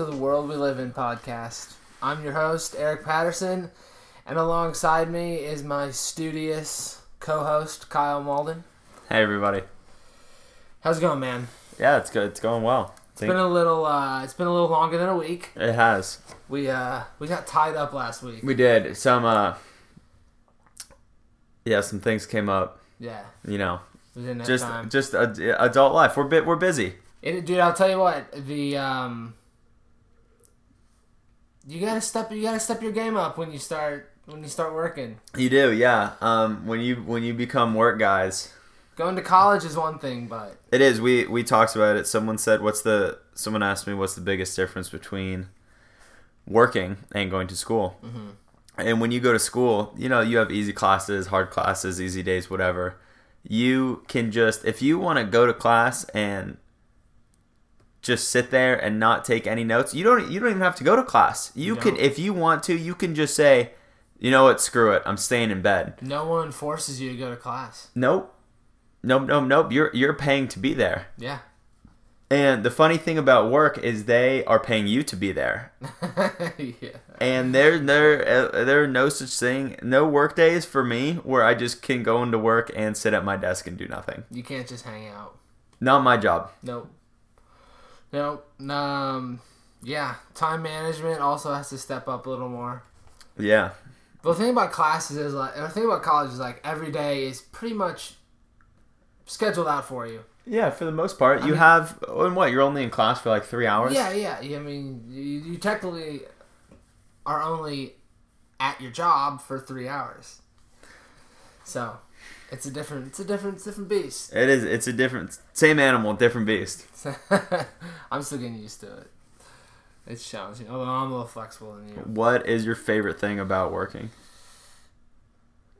to the World We Live in podcast. I'm your host, Eric Patterson, and alongside me is my studious co host, Kyle Malden. Hey everybody. How's it going, man? Yeah, it's good. It's going well. It's been a little uh, it's been a little longer than a week. It has. We uh we got tied up last week. We did some. uh Yeah, some things came up. Yeah. You know, we didn't have just time. just adult life. We're bit. We're busy. It, dude, I'll tell you what. The um, you gotta step. You gotta step your game up when you start when you start working. You do, yeah. Um, when you when you become work guys, Going to college is one thing, but it is. We we talked about it. Someone said, "What's the?" Someone asked me, "What's the biggest difference between working and going to school?" Mm-hmm. And when you go to school, you know you have easy classes, hard classes, easy days, whatever. You can just if you want to go to class and just sit there and not take any notes. You don't you don't even have to go to class. You, You can if you want to, you can just say, "You know what? Screw it. I'm staying in bed." no one forces you to go to class. Nope. Nope, nope, nope. You're you're paying to be there. Yeah. And the funny thing about work is they are paying you to be there. yeah. And there there uh, there are no such thing, no work days for me where I just can go into work and sit at my desk and do nothing. You can't just hang out. Not my job. Nope. Nope. Um. Yeah. Time management also has to step up a little more. Yeah. But the thing about classes is like, the thing about college is like every day is pretty much scheduled out for you. Yeah, for the most part, I you mean- have. And what? You're only in class for like three hours. Yeah, yeah. I mean, you, you technically are only at your job for three hours. So, it's a different, it's a different, it's a different beast. It is. It's a different, same animal, different beast. I'm still getting used to it. It's challenging, although I'm a little flexible than you. What is your favorite thing about working?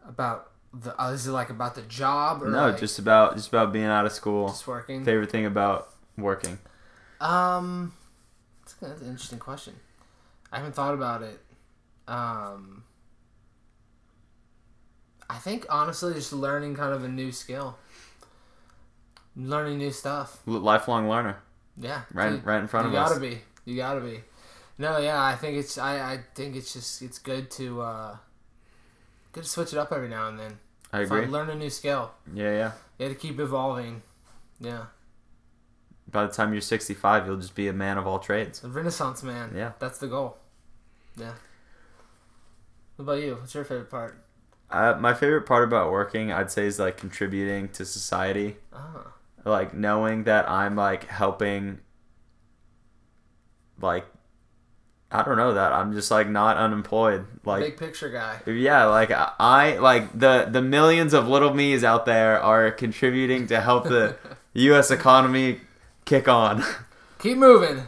About the, uh, is it like about the job or No, like just about just about being out of school. just working? Favorite thing about working? Um, that's, that's an interesting question. I haven't thought about it. Um, I think honestly, just learning kind of a new skill, learning new stuff. Lifelong learner, Yeah, right, you, right in front of us. You gotta be. You gotta be. No, yeah, I think it's. I, I think it's just. It's good to. uh Good to switch it up every now and then. I Find- agree. learn a new skill. Yeah, yeah. You have to keep evolving. Yeah, By the time you're 65, you'll just be a man of all trades. a renaissance man. Yeah. That's the goal. Yeah. What about you? What's your favorite part? Uh, my favorite part about working, I'd say, is like contributing to society. Ah, Like knowing that I'm like helping. Like, I don't know that I'm just like not unemployed. Like, big picture guy. yeah, like I- like the the millions of little me's out there are contributing to help the U.S. economy kick on. Keep moving.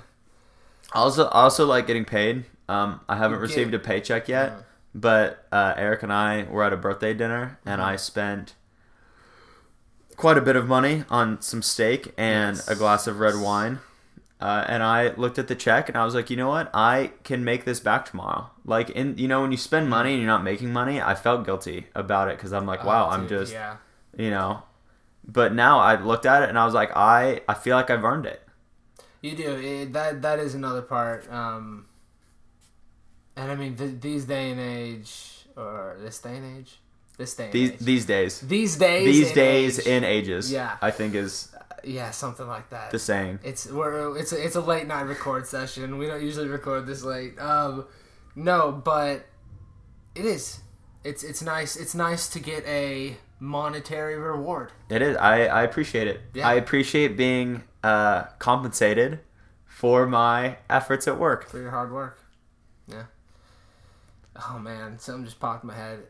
Also, also like getting paid. Um, I haven't You get- received a paycheck yet, Uh, but uh, Eric and I were at a birthday dinner, and I spent quite a bit of money on some steak and Yes. a glass of red wine. Uh, and I looked at the check, and I was like, you know what? I can make this back tomorrow. Like, in you know, when you spend money and you're not making money, I felt guilty about it because I'm like, wow, oh, I'm dude, just, yeah. you know. But now I looked at it and I was like, I I feel like I've earned it. You do it, that. That is another part. Um, and I mean, th- these day and age, or this day and age, this day and These age. these days. these days, these days age. in ages. Yeah. I think is yeah, something like that. the saying. It's we're it's a, it's a late night record session. We don't usually record this late. Um, no, but it is. It's it's nice. It's nice to get a monetary reward. It is. I I appreciate it. Yeah. I appreciate being uh, compensated for my efforts at work. for your hard work. Yeah. Oh man, something just popped in my head.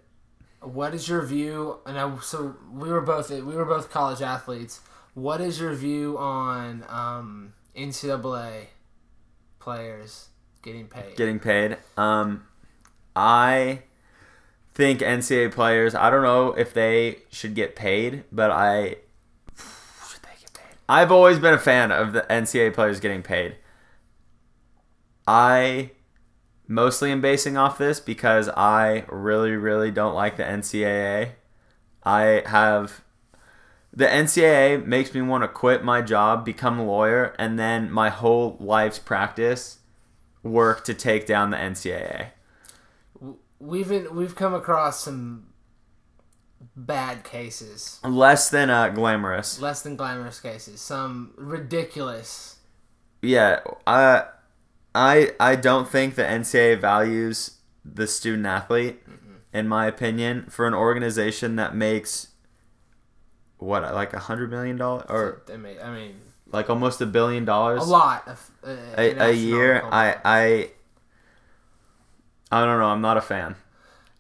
What is your view? And I, so we were both we were both college athletes. What is your view on um, NCAA players getting paid? Getting paid. Um, I think NCAA players. I don't know if they should get paid, but I should they get paid. I've always been a fan of the NCAA players getting paid. I mostly am basing off this because I really, really don't like the NCAA. I have the NCAA makes me want to quit my job, become a lawyer, and then my whole life's practice work to take down the NCAA. We've been, we've come across some bad cases, Less than uh, glamorous. less than glamorous cases, some ridiculous. Yeah, I, I, I don't think the NCAA values the student athlete, in my opinion, for an organization that makes what like a hundred million dollars or I mean, I mean, like almost a billion dollars a lot of uh, a, a year. I. I, I don't know. I'm not a fan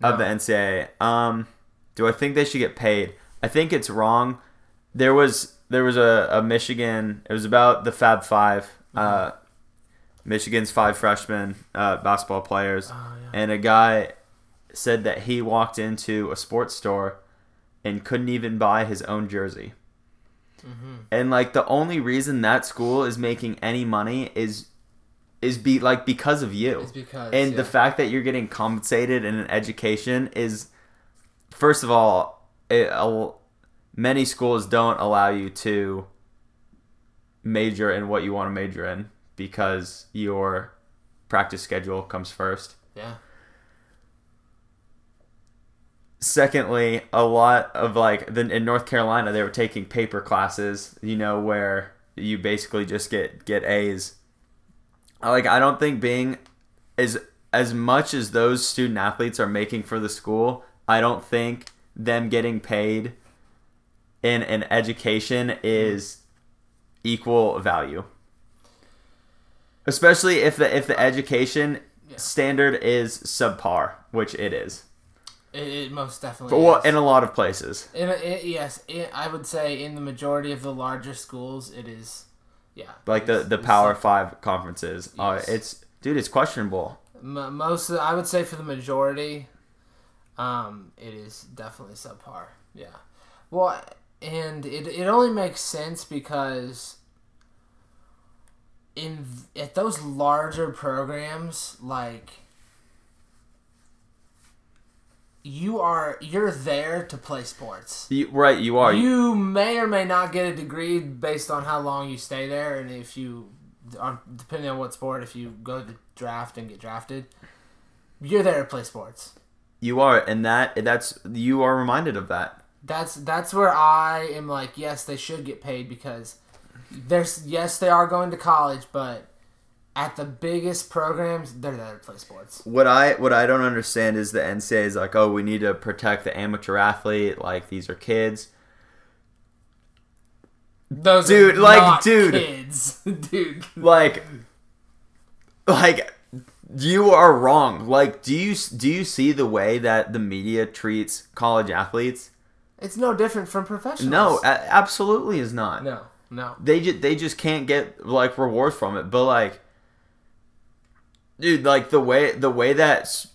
of the No. NCAA. Um, do I think they should get paid? I think it's wrong. There was there was a, a Michigan. It was about the Fab 5 Uh, Michigan's five freshmen uh, basketball players, Oh, yeah. and a guy said that he walked into a sports store and couldn't even buy his own jersey. Mm-hmm. And like the only reason that school is making any money is is be like because of you. It's because and yeah. the fact that you're getting compensated in an education is first of all it, many schools don't allow you to major in what you want to major in because your practice schedule comes first. Yeah. secondly a lot of like the, in north carolina they were taking paper classes you know where you basically just get get a's. Like i don't think being as as much as those student athletes are making for the school i don't think them getting paid in an education is equal value especially if the if the education Yeah. standard is subpar which it is It, it most definitely. well, is. in a lot of places. In a, it, yes, it, I would say in the majority of the larger schools, it is. Yeah. Like the the Power Five conferences. Uh, it's dude, it's questionable. m- most, of, I would say for the majority, um, it is definitely subpar. Yeah. Well, and it it only makes sense because in at those larger programs, like you are you're there to play sports. You, right, you are. You may or may not get a degree based on how long you stay there, and if you, depending on what sport, if you go to the draft and get drafted, you're there to play sports. You are, and that that's you are reminded of that. That's that's where I am like, yes, they should get paid because there's yes, they are going to college, but at the biggest programs, they're there to play sports. What I what I don't understand is the NCAA is like, oh, we need to protect the amateur athlete. Like these are kids. Those Dude, are like, not dude. kids, dude. Like, like you are wrong. Like, do you do you see the way that the media treats college athletes? It's no different from professionals. No, a- absolutely is not. no, no. they just they just can't get like rewards from it but like dude like the way the way that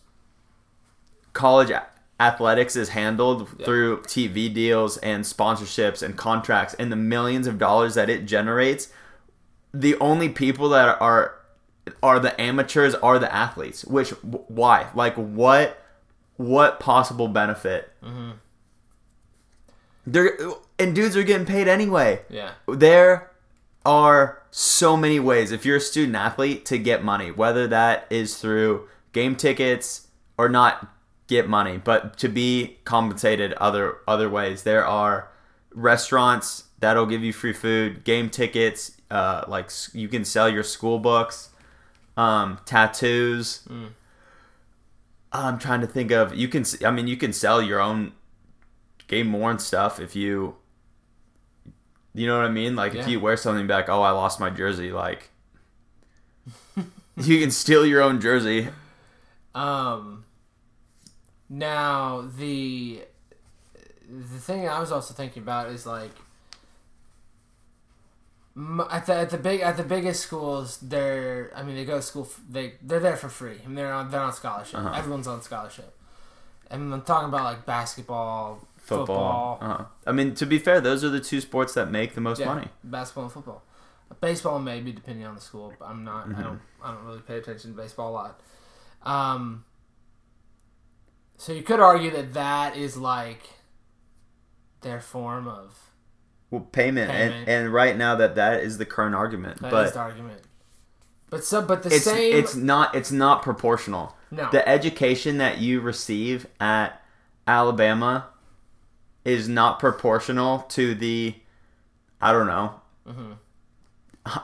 college athletics is handled Yeah. through tv deals and sponsorships and contracts and the millions of dollars that it generates the only people that are are the amateurs are the athletes which why like what what possible benefit mm-hmm. They're and dudes are getting paid anyway. Yeah. there are so many ways if you're a student athlete to get money whether that is through game tickets or not get money but to be compensated other other ways. There are restaurants that'll give you free food game tickets uh, like you can sell your school books um, tattoos. I'm trying to think of you can I mean you can sell your own game worn stuff if you you know what I mean? Like if you wear something back, oh, I lost my jersey. Like you can steal your own jersey. Um. Now the the thing I was also thinking about is like at the at the big at the biggest schools they're I mean they go to school they they're there for free and they're on they're on scholarship Uh-huh. everyone's on scholarship and I'm talking about like basketball Football. football, Uh-huh. I mean, to be fair, those are the two sports that make the most yeah, money. basketball and football baseball maybe depending on the school but I'm not Mm-hmm. I don't I don't really pay attention to baseball a lot um so you could argue that that is like their form of Well, payment, Payment. And, and right now that that is the current argument. that is but the argument But some, but the It's same. it's not it's not proportional. no. The education that you receive at Alabama is not proportional to the I don't know Mhm.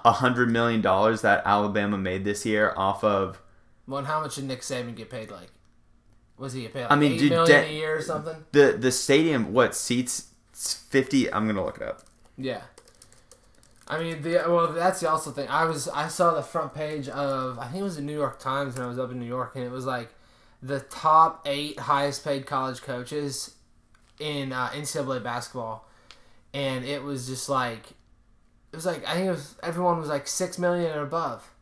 a hundred million dollars that Alabama made this year off of Well, and how much did Nick Saban get paid? Like, was he get paid? Like I mean, dude, million that- a year or something? the the stadium. What seats? Fifty. I'm gonna look it up. Yeah. I mean, the well, that's the also thing. I was I saw the front page of I think it was the New York Times when I was up in New York, and it was like the top eight highest paid college coaches in uh, NCAA basketball, and it was just like it was like I think it was everyone was like six million and above.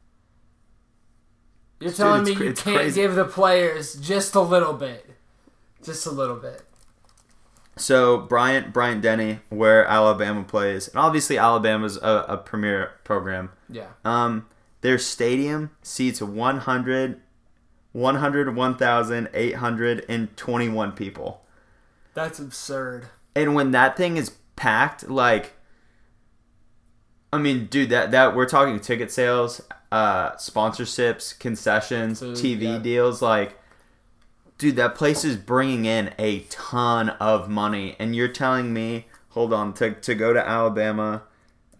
You're Dude, telling me you can't crazy. give the players just a little bit, just a little bit. So Bryant Bryant Denny, where Alabama plays, and obviously Alabama's a, a premier program. Yeah. Um, their stadium seats 100, 101,821 people. That's absurd. And when that thing is packed, like, I mean, dude, that that we're talking ticket sales, uh, sponsorships, concessions, Food, TV yeah. deals, like, dude, that place is bringing in a ton of money, and you're telling me, hold on, to to go to Alabama,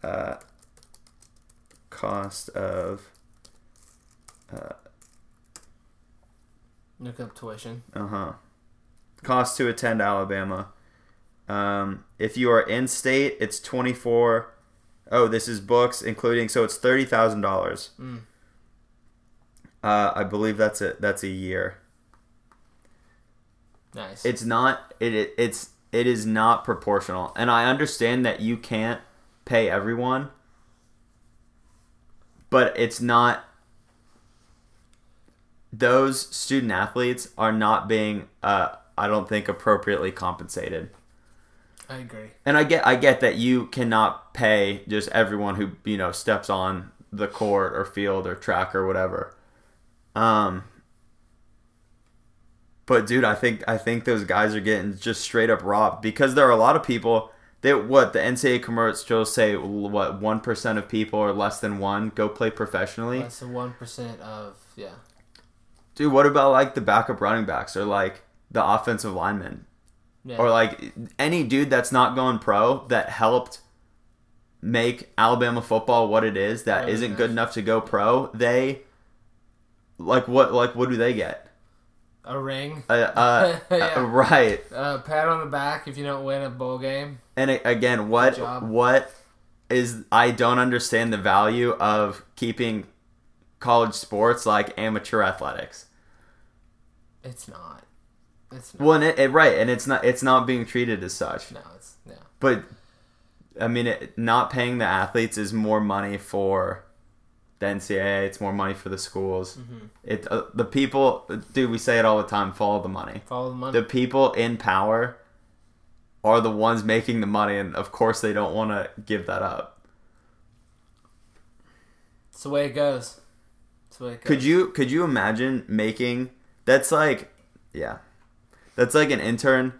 uh, cost of, Uh, Look up tuition. uh huh, cost to attend Alabama. Um, if you are in state, it's twenty four. Oh, this is books, including so it's thirty thousand dollars. Mm. Uh, I believe that's it. That's a year. Nice. It's not. It, it it's it is not proportional, and I understand that you can't pay everyone, but it's not. Those student athletes are not being, uh, I don't think, appropriately compensated. I agree. And I get I get that you cannot pay just everyone who, you know, steps on the court or field or track or whatever. Um but dude, I think I think those guys are getting just straight up robbed because there are a lot of people that what the NCAA commercials say what 1% of people or less than 1 go play professionally. Less than one percent of yeah. Dude, what about like the backup running backs or like the offensive linemen? Yeah. or like any dude that's not going pro that helped make Alabama football what it is that isn't nice. good enough to go pro, they like what like what do they get? a ring. Uh, uh, Yeah. uh, right. A pat on the back if you don't win a bowl game. And again, what what is I don't understand the value of keeping college sports like amateur athletics. It's not. It's not. Well, and it, it right, and it's not it's not being treated as such. No, it's yeah. But I mean, it, not paying the athletes is more money for the NCAA. It's more money for the schools. Mm-hmm. It uh, the people, dude. We say it all the time. Follow the money. Follow the money. The people in power are the ones making the money, and of course they don't want to give that up. it's the way it goes. It's the way it goes. Could you could you imagine making? That's like, yeah, that's like an intern.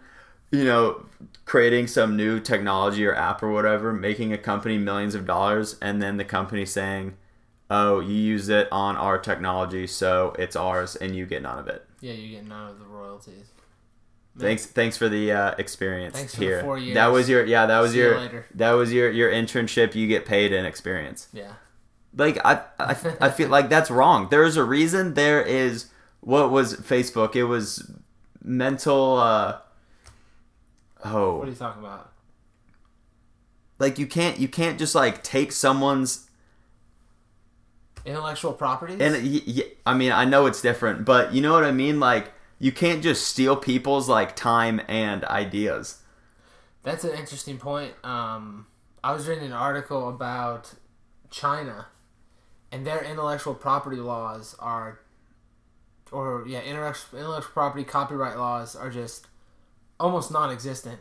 You know, creating some new technology or app or whatever, making a company millions of dollars, and then the company saying, "Oh, you use it on our technology, so it's ours, and you get none of it." Yeah, you get none of the royalties. Thanks, thanks for the uh, experience Thanks for the here. four years. That was your, yeah, that was See you your, later. that was your, your internship. You get paid in experience. Yeah. Like I, I, I feel like that's wrong. There is a reason. There is what was Facebook? It was mental. uh oh, What are you talking about? like you can't you can't just like take someone's Intellectual property. and I mean I know it's different, but you know what I mean. Like you can't just steal people's like time and ideas. That's an interesting point. Um, I was reading an article about China, and their intellectual property laws are, or yeah, intellectual, property copyright laws are just almost non-existent.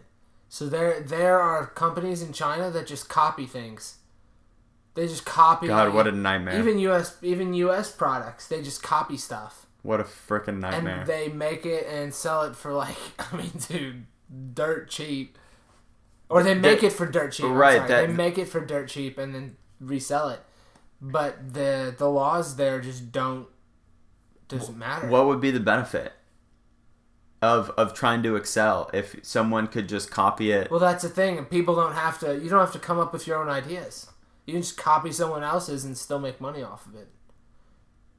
So there, there are companies in China that just copy things. They just copy. God, what a nightmare! even U.S. even U.S. products. They just copy stuff what a freaking nightmare! and they make it and sell it for like I mean, dude, dirt cheap. Or they make That- it for dirt cheap. Right, that- they make it for dirt cheap and then resell it. but the the laws there just don't doesn't matter. What would be the benefit of of trying to excel if someone could just copy it? Well, that's the thing, people don't have to. You don't have to come up with your own ideas. You can just copy someone else's and still make money off of it.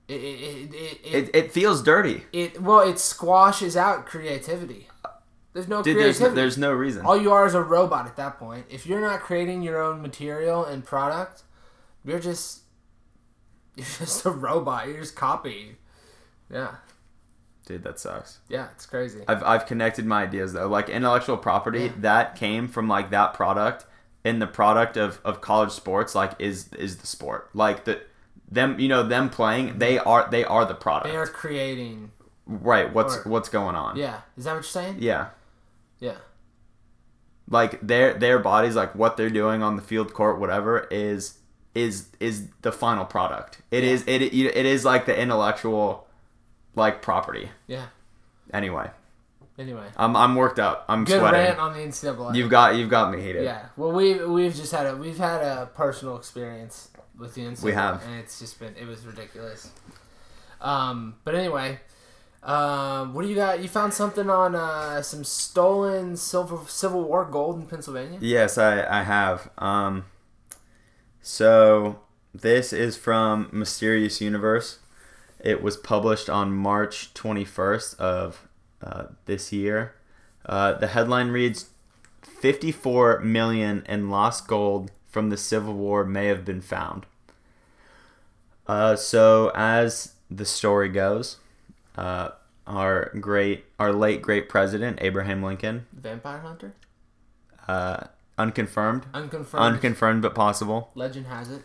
It it it it, it, It, feels dirty. it well, it squashes out creativity. There's no Dude, there's, creativity. there's no reason. All you are is a robot at that point. If you're not creating your own material and product, you're just you're just a robot. You're just copying. Yeah, Dude, that sucks. yeah, it's crazy. I've I've connected my ideas though. Like intellectual property, Yeah. that came from like that product, and the product of, of college sports like is is the sport. Like the them you know them playing they are they are the product. They are creating. right. What's Or- what's going on? Yeah, is that what you're saying? Yeah. Yeah. Like their their bodies, like what they're doing on the field, court, whatever, is is is the final product. It Yeah. is it it is like the intellectual like property. Yeah. Anyway, Anyway, I'm I'm worked up. I'm good sweating. rant on the NCAA. You've got you've got me heated. Yeah. Well, we we've just had a we've had a personal experience with the NCAA. We have. and it's just been it was ridiculous. Um, but anyway, um, what do you got? You found something on uh, some stolen silver Civil War gold in Pennsylvania. Yes, I, I have. Um, so this is from Mysterious Universe. It was published on March 21st of uh, this year. Uh, the headline reads 54 million in lost gold from the Civil War may have been found. Uh, so as the story goes, uh, our great, our late great president Abraham Lincoln, Vampire Hunter, uh, unconfirmed, unconfirmed. unconfirmed but possible. Legend has it.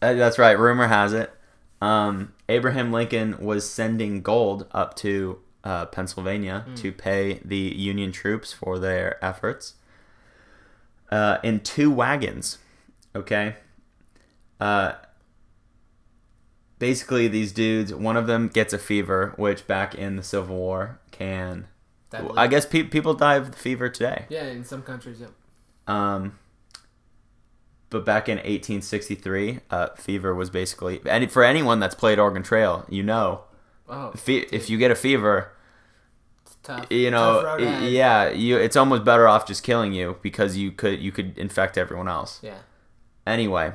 Uh, that's right. Rumor has it. Um, Abraham Lincoln was sending gold up to uh, Pennsylvania to pay the Union troops for their efforts uh, in two wagons. Okay. Uh, basically, these dudes, one of them gets a fever, which back in the Civil War can. That I guess pe- people die of the fever today. yeah, in some countries, yep. Um, but back in 1863, uh, fever was basically and for anyone that's played Oregon Trail, you know, Oh, fe- if you get a fever, it's tough. you know, yeah, you it's almost better off just killing you because you could you could infect everyone else. Yeah. Anyway,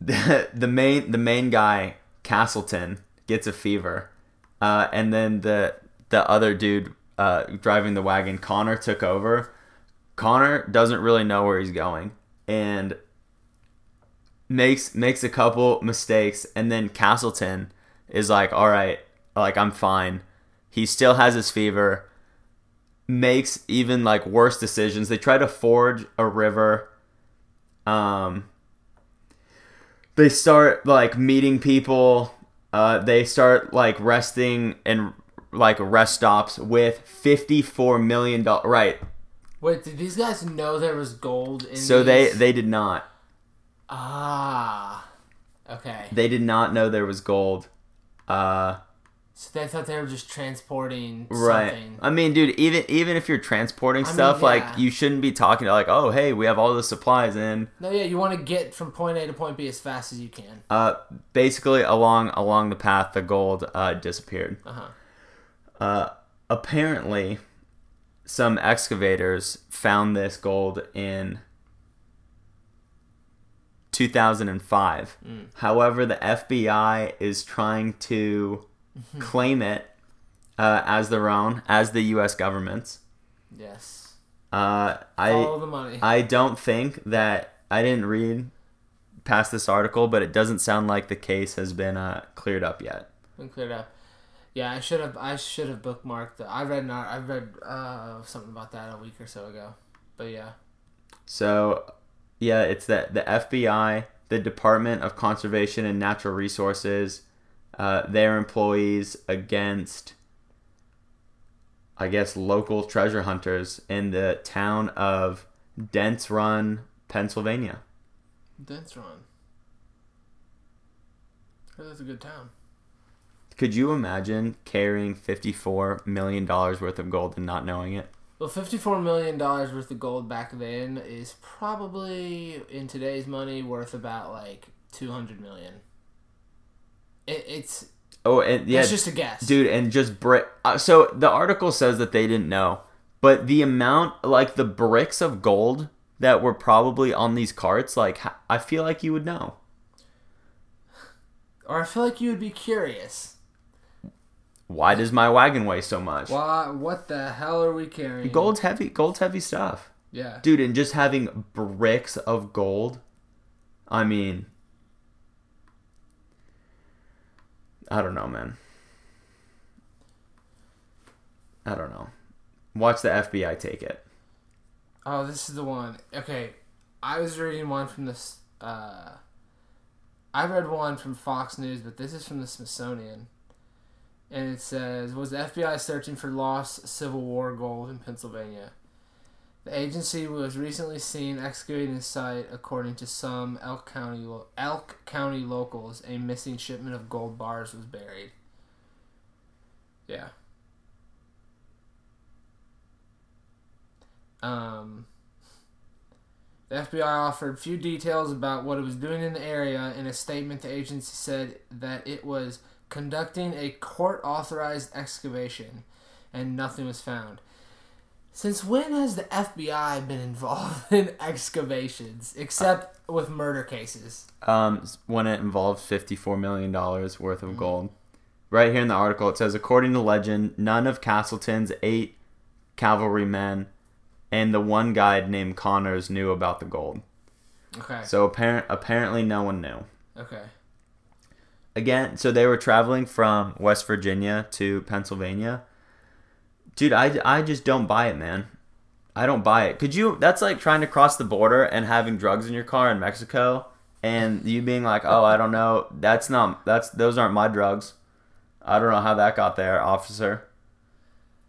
the the main the main guy Castleton gets a fever, uh, and then the the other dude uh, driving the wagon Connor took over. Connor doesn't really know where he's going and makes makes a couple mistakes, and then Castleton is like, "All right, like I'm fine." He still has his fever. Makes even like worse decisions. They try to forge a river um they start like meeting people uh they start like resting and like rest stops with 54 million dollars right Wait, did these guys know there was gold in? so they these? they did not ah, okay. they did not know there was gold uh So they thought they were just transporting right something. i mean dude even even if you're transporting I mean, stuff yeah. like you shouldn't be talking to like oh hey we have all the supplies in No, yeah, you want to get from point A to point B as fast as you can. uh basically along along the path the gold uh disappeared Uh huh. Uh, apparently, some excavators found this gold in 2005. Mm. However, the FBI is trying to claim it uh, as their own, as the U.S. government's. Yes. Uh, I Follow the money. I don't think that I didn't read past this article, but it doesn't sound like the case has been uh, cleared up yet. Been cleared up. Yeah, I should have. I should have bookmarked. The, I read. Not. I read uh, something about that a week or so ago. But yeah. So, yeah, it's that the FBI, the Department of Conservation and Natural Resources, uh, their employees against, I guess, local treasure hunters in the town of Dents Run, Pennsylvania. That's wrong. That's a good town. Could you imagine carrying $54 million worth of gold and not knowing it? Well, fifty-four million dollars worth of gold back then is probably in today's money worth about like two hundred million. It, it's Oh, and yeah, it's just a guess, dude, and just brick. Uh, so the article says that they didn't know, but the amount, like the bricks of gold that were probably on these carts, like I feel like you would know. Or I feel like you would be curious. Why does my wagon weigh so much? Why? What the hell are we carrying? Gold's heavy. Gold's heavy stuff, Yeah. dude, and just having bricks of gold. I mean, I don't know, man. I don't know. Watch the FBI take it. Oh, this is the one. Okay, I was reading one from this. Uh, I read one from Fox News, but this is from the Smithsonian, and it says, "Was the FBI searching for lost Civil War gold in Pennsylvania?" The agency was recently seen excavating the site, according to some Elk County Elk County locals. A missing shipment of gold bars was buried. Yeah. Um, the FBI offered few details about what it was doing in the area. In a statement, the agency said that it was conducting a court authorized excavation and nothing was found. Since when has the FBI been involved in excavations, except with murder cases? um, when it involved $54 million worth of gold. Right here in the article, it says according to legend, none of Castleton's eight cavalrymen and the one guide named Connors knew about the gold. Okay. So apparent, apparently, no one knew. Okay. Again, so they were traveling from West Virginia to Pennsylvania. Dude, I, I just don't buy it, man. I don't buy it. Could you? That's like trying to cross the border and having drugs in your car in Mexico, and you being like, "Oh, I don't know. That's not. That's those aren't my drugs. I don't know how that got there, officer."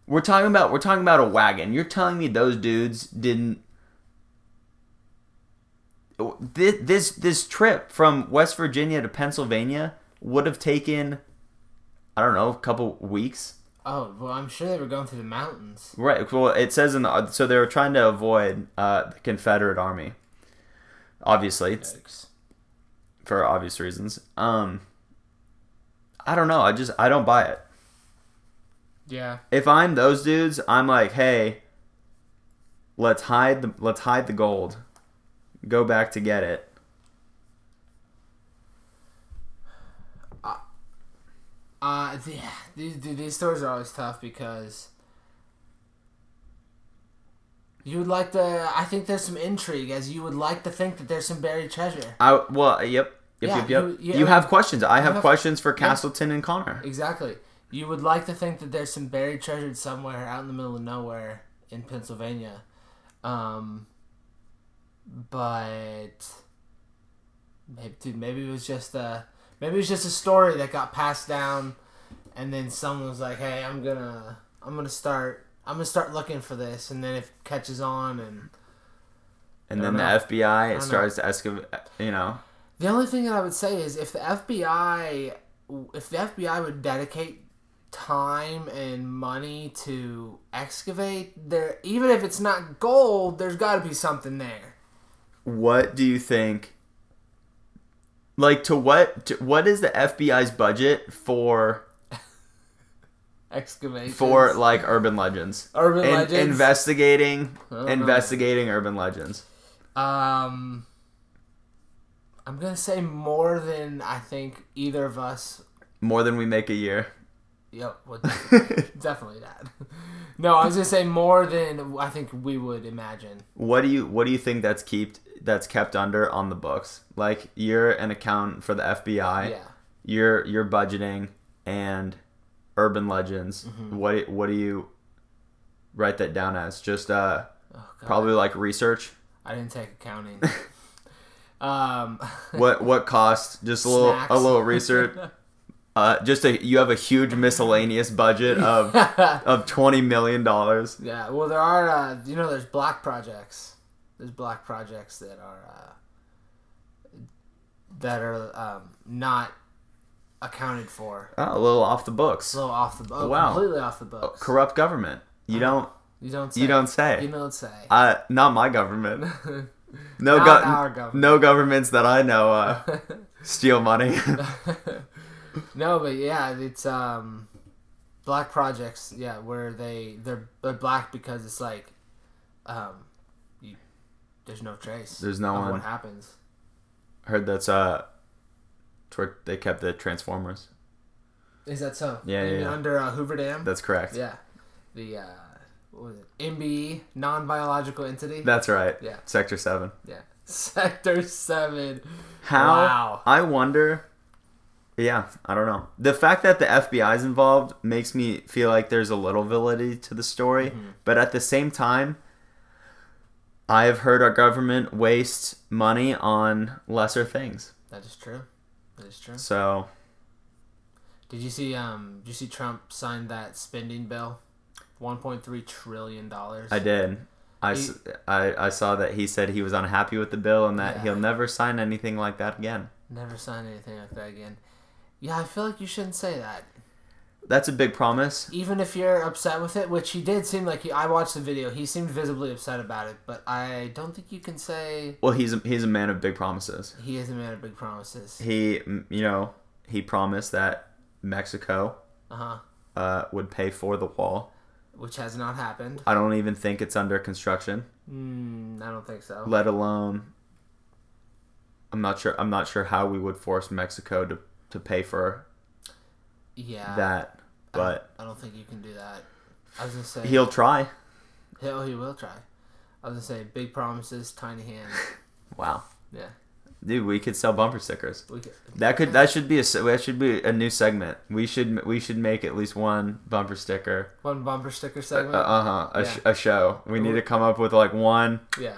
We're talking about we're talking about a wagon. You're telling me those dudes didn't. This this this trip from West Virginia to Pennsylvania would have taken, I don't know, a couple weeks. Oh well, I'm sure they were going through the mountains. Right. Well, it says in the so they were trying to avoid uh, the Confederate Army. Obviously, Yikes. for obvious reasons. Um, I don't know. I just I don't buy it. Yeah. If I'm those dudes, I'm like, hey, let's hide the let's hide the gold. Go back to get it. Uh, the, these dude, these stories are always tough because you would like to. I think there's some intrigue, as you would like to think that there's some buried treasure. I well, yep, yep, Yeah, yep, yep. you- You, you- have questions. I have, have- questions for yeah. Castleton and Connor. Exactly. You would like to think that there's some buried treasure somewhere out in the middle of nowhere in Pennsylvania, um, but maybe, dude, maybe it was just a maybe it was just a story that got passed down, and then someone was like, "Hey, I'm gonna I'm gonna start I'm gonna start looking for this," and then it catches on, and And then don't the. FBI don't starts to excavate. You know, The only thing that I would say is if the FBI, if the FBI would dedicate time and money to excavate there, even if it's not gold, there's got to be something there. what do you think? Like to what? To, what is the FBI's budget for Excavation for like urban legends? urban In- legends. investigating, I don't know. investigating urban legends. um, I'm gonna say more than I think either of us. More than we make a year. Yep, would definitely that. No, I was gonna say more than I think we would imagine. What do you What do you think that's kept that's kept under on the books? Like you're an accountant for the FBI. Yeah. You're you're budgeting and urban legends. Mm-hmm. What What do you write that down as? Just uh Oh, probably like research. I didn't take accounting. um, What what cost? Just a little Snacks. a little research. Uh, just a you have a huge miscellaneous budget of of twenty million dollars. yeah. Well, there are. Uh, you know, there's black projects. There's black projects that are uh, that are um, not accounted for. Oh, a little off the books. A little off the oh, Wow. completely off the books. Corrupt government. You don't You don't. Say. you don't say. You don't say. Uh, not my government. No Not go- our government. no governments that I know uh, Steal money. No, but yeah, it's um, black projects. Yeah, where they they're, they're black because it's like, um, you, there's no trace. There's no one. what happens. I Heard that's uh, where they kept the Transformers. Is that so? Yeah, yeah, yeah. Under uh, Hoover Dam. That's correct. yeah, the uh, what was it? NBE, non-biological entity. That's right. Yeah. Sector seven. yeah. Sector seven. How? Wow. I wonder. Yeah, I don't know. The fact that the FBI is involved makes me feel like there's a little validity to the story, Mm-hmm. but at the same time, I have heard our government waste money on lesser things. That is true. That is true. So Did you see? Um, did you see Trump sign that spending bill? One point three trillion dollars. I did. I, He- I, I saw that he said he was unhappy with the bill and that Yeah. he'll never sign anything like that again. Never sign anything like that again. Yeah, I feel like you shouldn't say that. That's a big promise. Even if you're upset with it, which he did seem like he. I watched the video. He seemed visibly upset about it, but I don't think you can say Well, he's a, he's a man of big promises. he is a man of big promises. He, you know, he promised that Mexico Uh huh. uh, would pay for the wall. Which has not happened. I don't even think it's under construction, Mm, I don't think so. let alone. I'm not sure. I'm not sure how we would force Mexico to, to pay for yeah. that, but I don't think you can do that. I was gonna say he'll try. Hell, he will try. I was gonna say big promises, tiny hands. Wow, Yeah. dude, we could sell bumper stickers. We could, That could that should be a that should be a new segment. We should we should make at least one bumper sticker. one bumper sticker segment. Uh segment. huh. A, Yeah. sh- a show. We need to come up with like one. Yeah.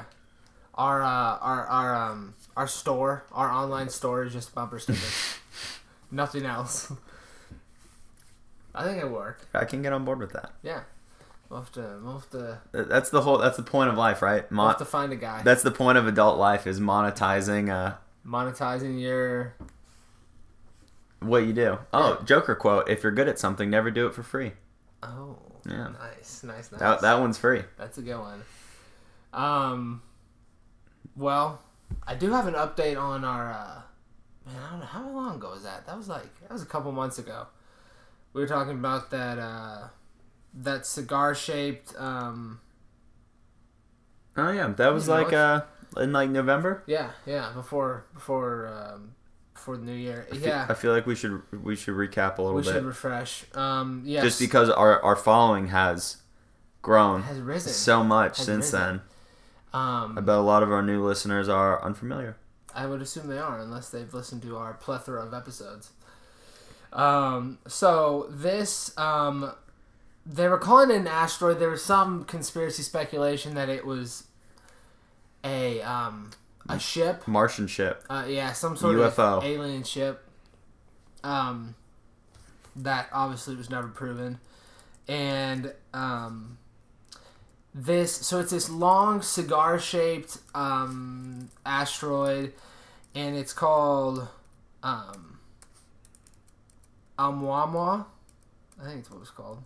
Our uh, our our um our store, our online store is just bumper stickers. Nothing else. I think it worked. I can get on board with that. Yeah. We'll have to we'll have to, That's the whole. That's the point of life, right? we'll have to find a guy. that's the point of adult life is monetizing uh, Monetizing your what you do. Oh, Yeah. Joker quote: If you're good at something, never do it for free. Oh Yeah. nice, nice, nice. That that one's free. That's a good one. Um, well, I do have an update on our. Uh, man, I don't know how long ago was that. That was like that was a couple months ago. We were talking about that uh, that cigar shaped. Um, Oh yeah, that was like uh in like November. yeah, yeah, before before um, before the new year. I fe- Yeah, I feel like we should we should recap a little we bit. We should refresh. Um, yes, just because our our following has grown has risen. so much Has since risen. then. um, I bet a lot of our new listeners are unfamiliar. I would assume they are, unless they've listened to our plethora of episodes. Um, so this, um, they were calling it an asteroid. There was some conspiracy speculation that it was a um, a ship. Martian ship. Uh, yeah, some sort UFO. of alien ship. Um, that obviously was never proven, and um, this so it's this long cigar shaped um, asteroid, and it's called um. I think it's what it's called,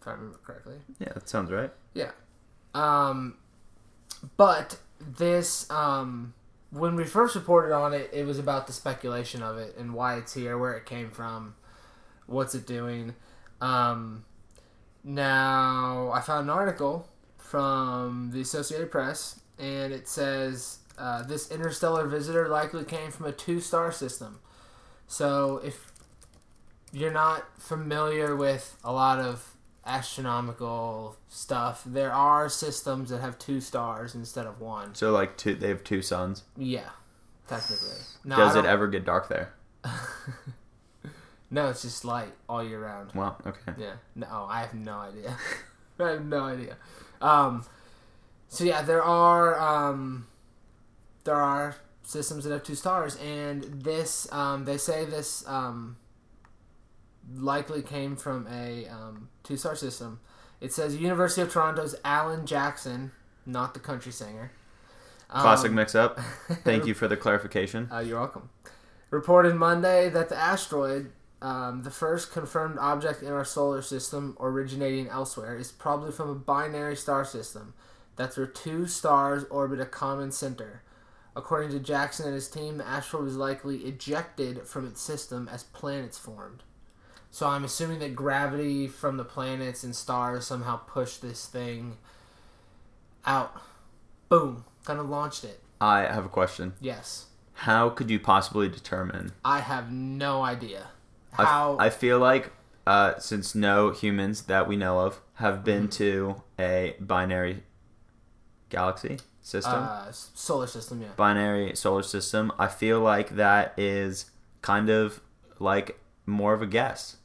if I remember correctly. Yeah, that sounds right. Yeah. Um, but this, um, when we first reported on it, it was about the speculation of it and why it's here, where it came from, what's it doing. Um, now, I found an article from the Associated Press, and it says uh, this interstellar visitor likely came from a two star system. So, if you're not familiar with a lot of astronomical stuff. There are systems that have two stars instead of one. So like two, they have two suns. Yeah, technically. No, Does it ever get dark there? no, it's just light all year round. Wow. Okay. Yeah. No, I have no idea. I have no idea. Um, so yeah, there are um, there are systems that have two stars, and this um, they say this um, likely came from a um, two star system. It says University of Toronto's Alan Jackson, not the country singer. Classic Um, mix-up. Thank you for the clarification. uh, you're welcome. Reported Monday that the asteroid, um, the first confirmed object in our solar system originating elsewhere, is probably from a binary star system. That's where two stars orbit a common center. According to Jackson and his team, the asteroid was likely ejected from its system as planets formed. So I'm assuming that gravity from the planets and stars somehow pushed this thing out. Boom. Kind of launched it. I have a question. Yes. How could you possibly determine? I have no idea how. I, feel like uh, since no humans that we know of have been Mm-hmm. to a binary galaxy system, uh, solar system, yeah. binary solar system, I feel like that is kind of like more of a guess.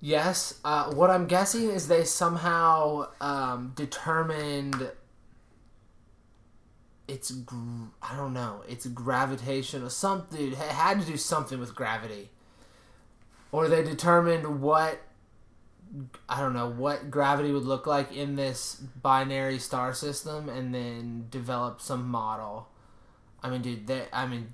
Yes. Uh, what I'm guessing is they somehow um, determined it's gr- I don't know it's gravitational something it had to do something with gravity, or they determined what I don't know what gravity would look like in this binary star system, and then developed some model. I mean, dude, they I mean,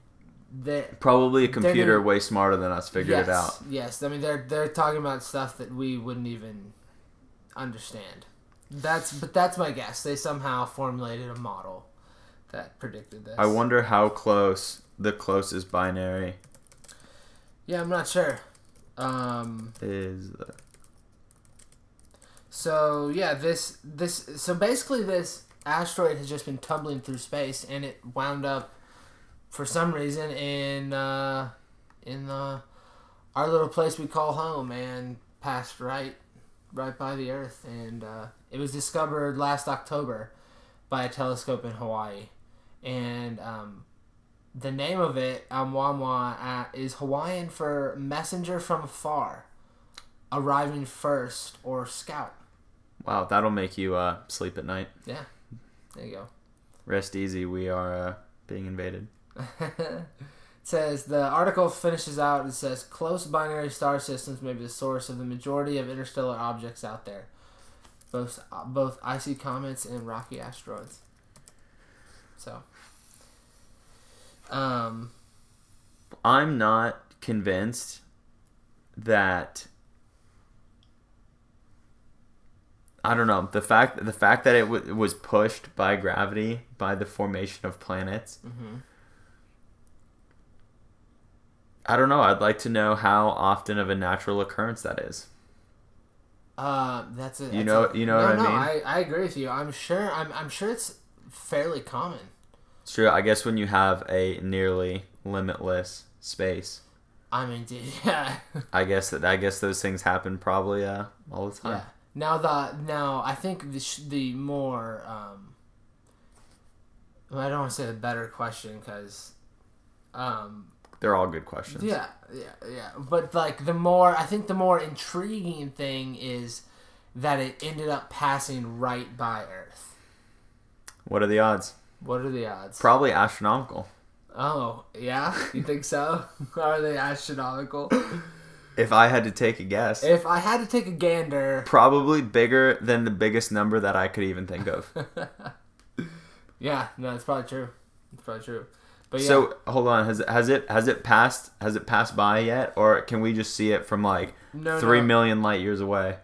they Probably a computer gonna- way smarter than us figured yes, it out. Yes, I mean they're they're talking about stuff that we wouldn't even understand. That's but that's my guess. They somehow formulated a model that predicted this. I wonder how close the closest binary Yeah, I'm not sure. Um. is. So yeah, this this so basically this asteroid has just been tumbling through space, and it wound up for some reason in uh, in uh, our little place we call home, and passed right right by the Earth, and uh, it was discovered last October by a telescope in Hawaii, and um, the name of it, Oumuamua, uh, is Hawaiian for messenger from afar, arriving first or scout. Wow, that'll make you uh, sleep at night. Yeah, there you go. Rest easy. We are uh, being invaded. it says the article finishes out. It says close binary star systems may be the source of the majority of interstellar objects out there, both uh, both icy comets and rocky asteroids. So, um, I'm not convinced that I don't know the fact the fact that it w- was pushed by gravity by the formation of planets. mhm. I don't know. I'd like to know how often of a natural occurrence that is. uh, that's it. You know- you know no, what I no, mean? I, I agree with you. I'm sure. I'm, I'm sure it's fairly common. It's true. I guess when you have a nearly limitless space, I mean, dude, yeah. I guess that I guess those things happen probably uh, all the time. Yeah. Now the now I think the sh- the more um, I don't want to say the better question because um, They're all good questions. yeah yeah yeah but like the more I think the more intriguing thing is that it ended up passing right by Earth. What are the odds? What are the odds? Probably astronomical. oh yeah, you think so? are they astronomical? If I had to take a guess, if I had to take a gander, probably bigger than the biggest number that I could even think of. yeah, no, it's probably true. It's probably true. But yeah. So hold on, has it has it has it passed has it passed by yet, or can we just see it from like no, three no. million light years away?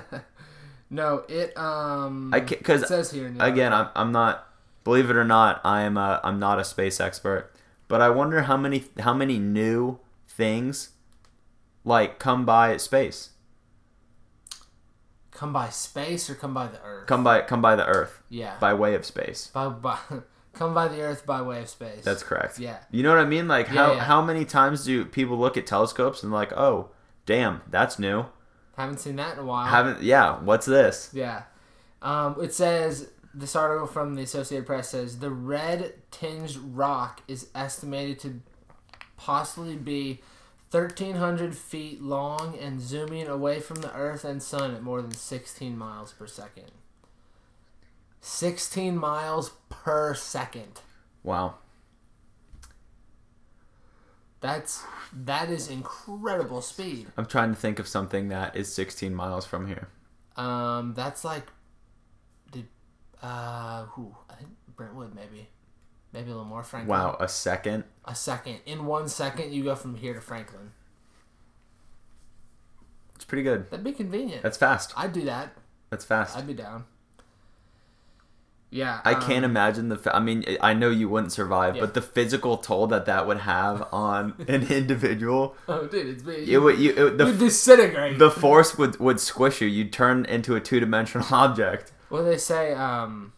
no, it um. I it because says here again. I'm I'm not believe it or not, I am a I'm not a space expert, but I wonder how many how many new things like come by space, come by space or come by the Earth. come by come by the Earth yeah, by way of space. by, by come by the Earth by way of space. That's correct. yeah. You know what I mean? Like how Yeah, yeah. how many times do people look at telescopes and like, oh, damn, that's new. Haven't seen that in a while. Haven't yeah, what's this? Yeah. Um, it says this article from the Associated Press says the red tinged rock is estimated to possibly be 1,300 feet long and zooming away from the Earth and Sun at more than 16 miles per second. 16 miles per second. Wow. That's that is incredible speed. I'm trying to think of something that is 16 miles from here. Um, that's like, uh, who I think Brentwood maybe, maybe a little more Franklin. Wow, a second. A second. In one second, you go from here to Franklin. It's pretty good. That'd be convenient. That's fast. I'd do that. That's fast. I'd be down. Yeah, I um, can't imagine the. I mean, I know you wouldn't survive, Yeah. but the physical toll that that would have on an individual, Oh, dude, it's big. it would you it, the disintegrate. the force would would squish you. You'd turn into a two dimensional object. What do they say? Um,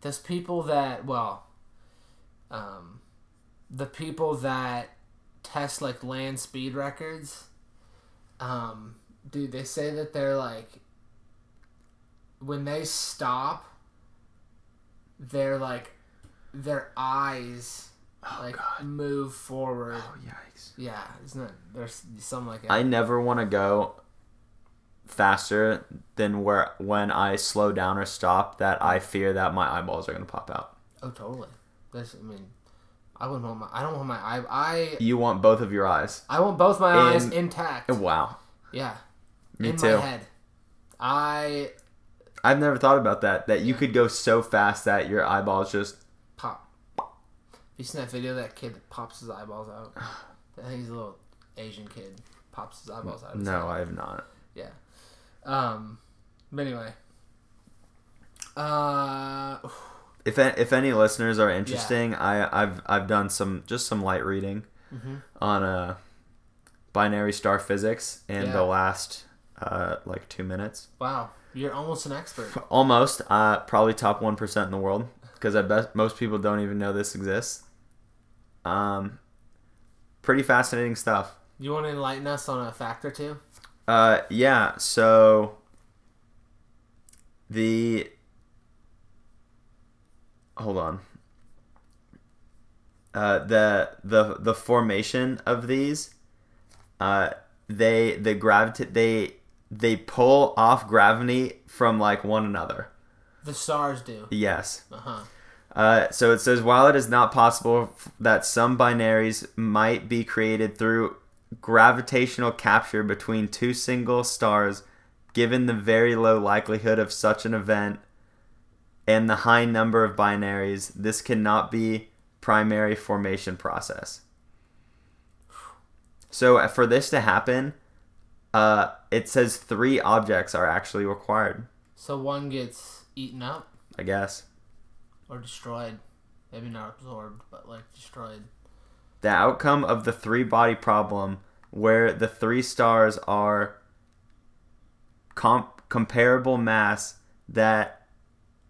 there's people that well, um, the people that test like land speed records. Um, dude, they say that they're like when they stop, they're like their eyes like move forward. Oh yikes! Yeah, isn't it? There's something like that. I never want to go faster than where when I slow down or stop. That I fear that my eyeballs are gonna pop out. oh, totally. That's, I mean, I wouldn't want my. I don't want my eye. I You want both of your eyes. I want both my eyes In- intact. Wow. Yeah. Me in too. my head. I I've never thought about that. That you could go so fast that your eyeballs just. pop. You seen that video of that kid that pops his eyeballs out? I think he's a little Asian kid. Pops his eyeballs out. his No, head. I have not. Yeah. Um. But anyway. Uh. If if any listeners are interesting, I I've I've done some just some light reading Mhm. on uh binary star physics in Yeah. the last uh like two minutes. Wow. You're almost an expert. Almost, uh, probably top one percent in the world because I bet most people don't even know this exists. Um, pretty fascinating stuff. You want to enlighten us on a fact or two? Uh, yeah. So the hold on. Uh, the the the formation of these, uh, they the gravity they they pull off gravity from like one another. The stars do. Yes. Uh huh. Uh, so it says while it is not possible f- that some binaries might be created through gravitational capture between two single stars, given the very low likelihood of such an event and the high number of binaries, this cannot be primary formation process. So uh, for this to happen, uh, it says three objects are actually required. So one gets eaten up I guess. or destroyed. Maybe not absorbed, but like destroyed. The outcome of the three body problem where the three stars are comp- comparable mass that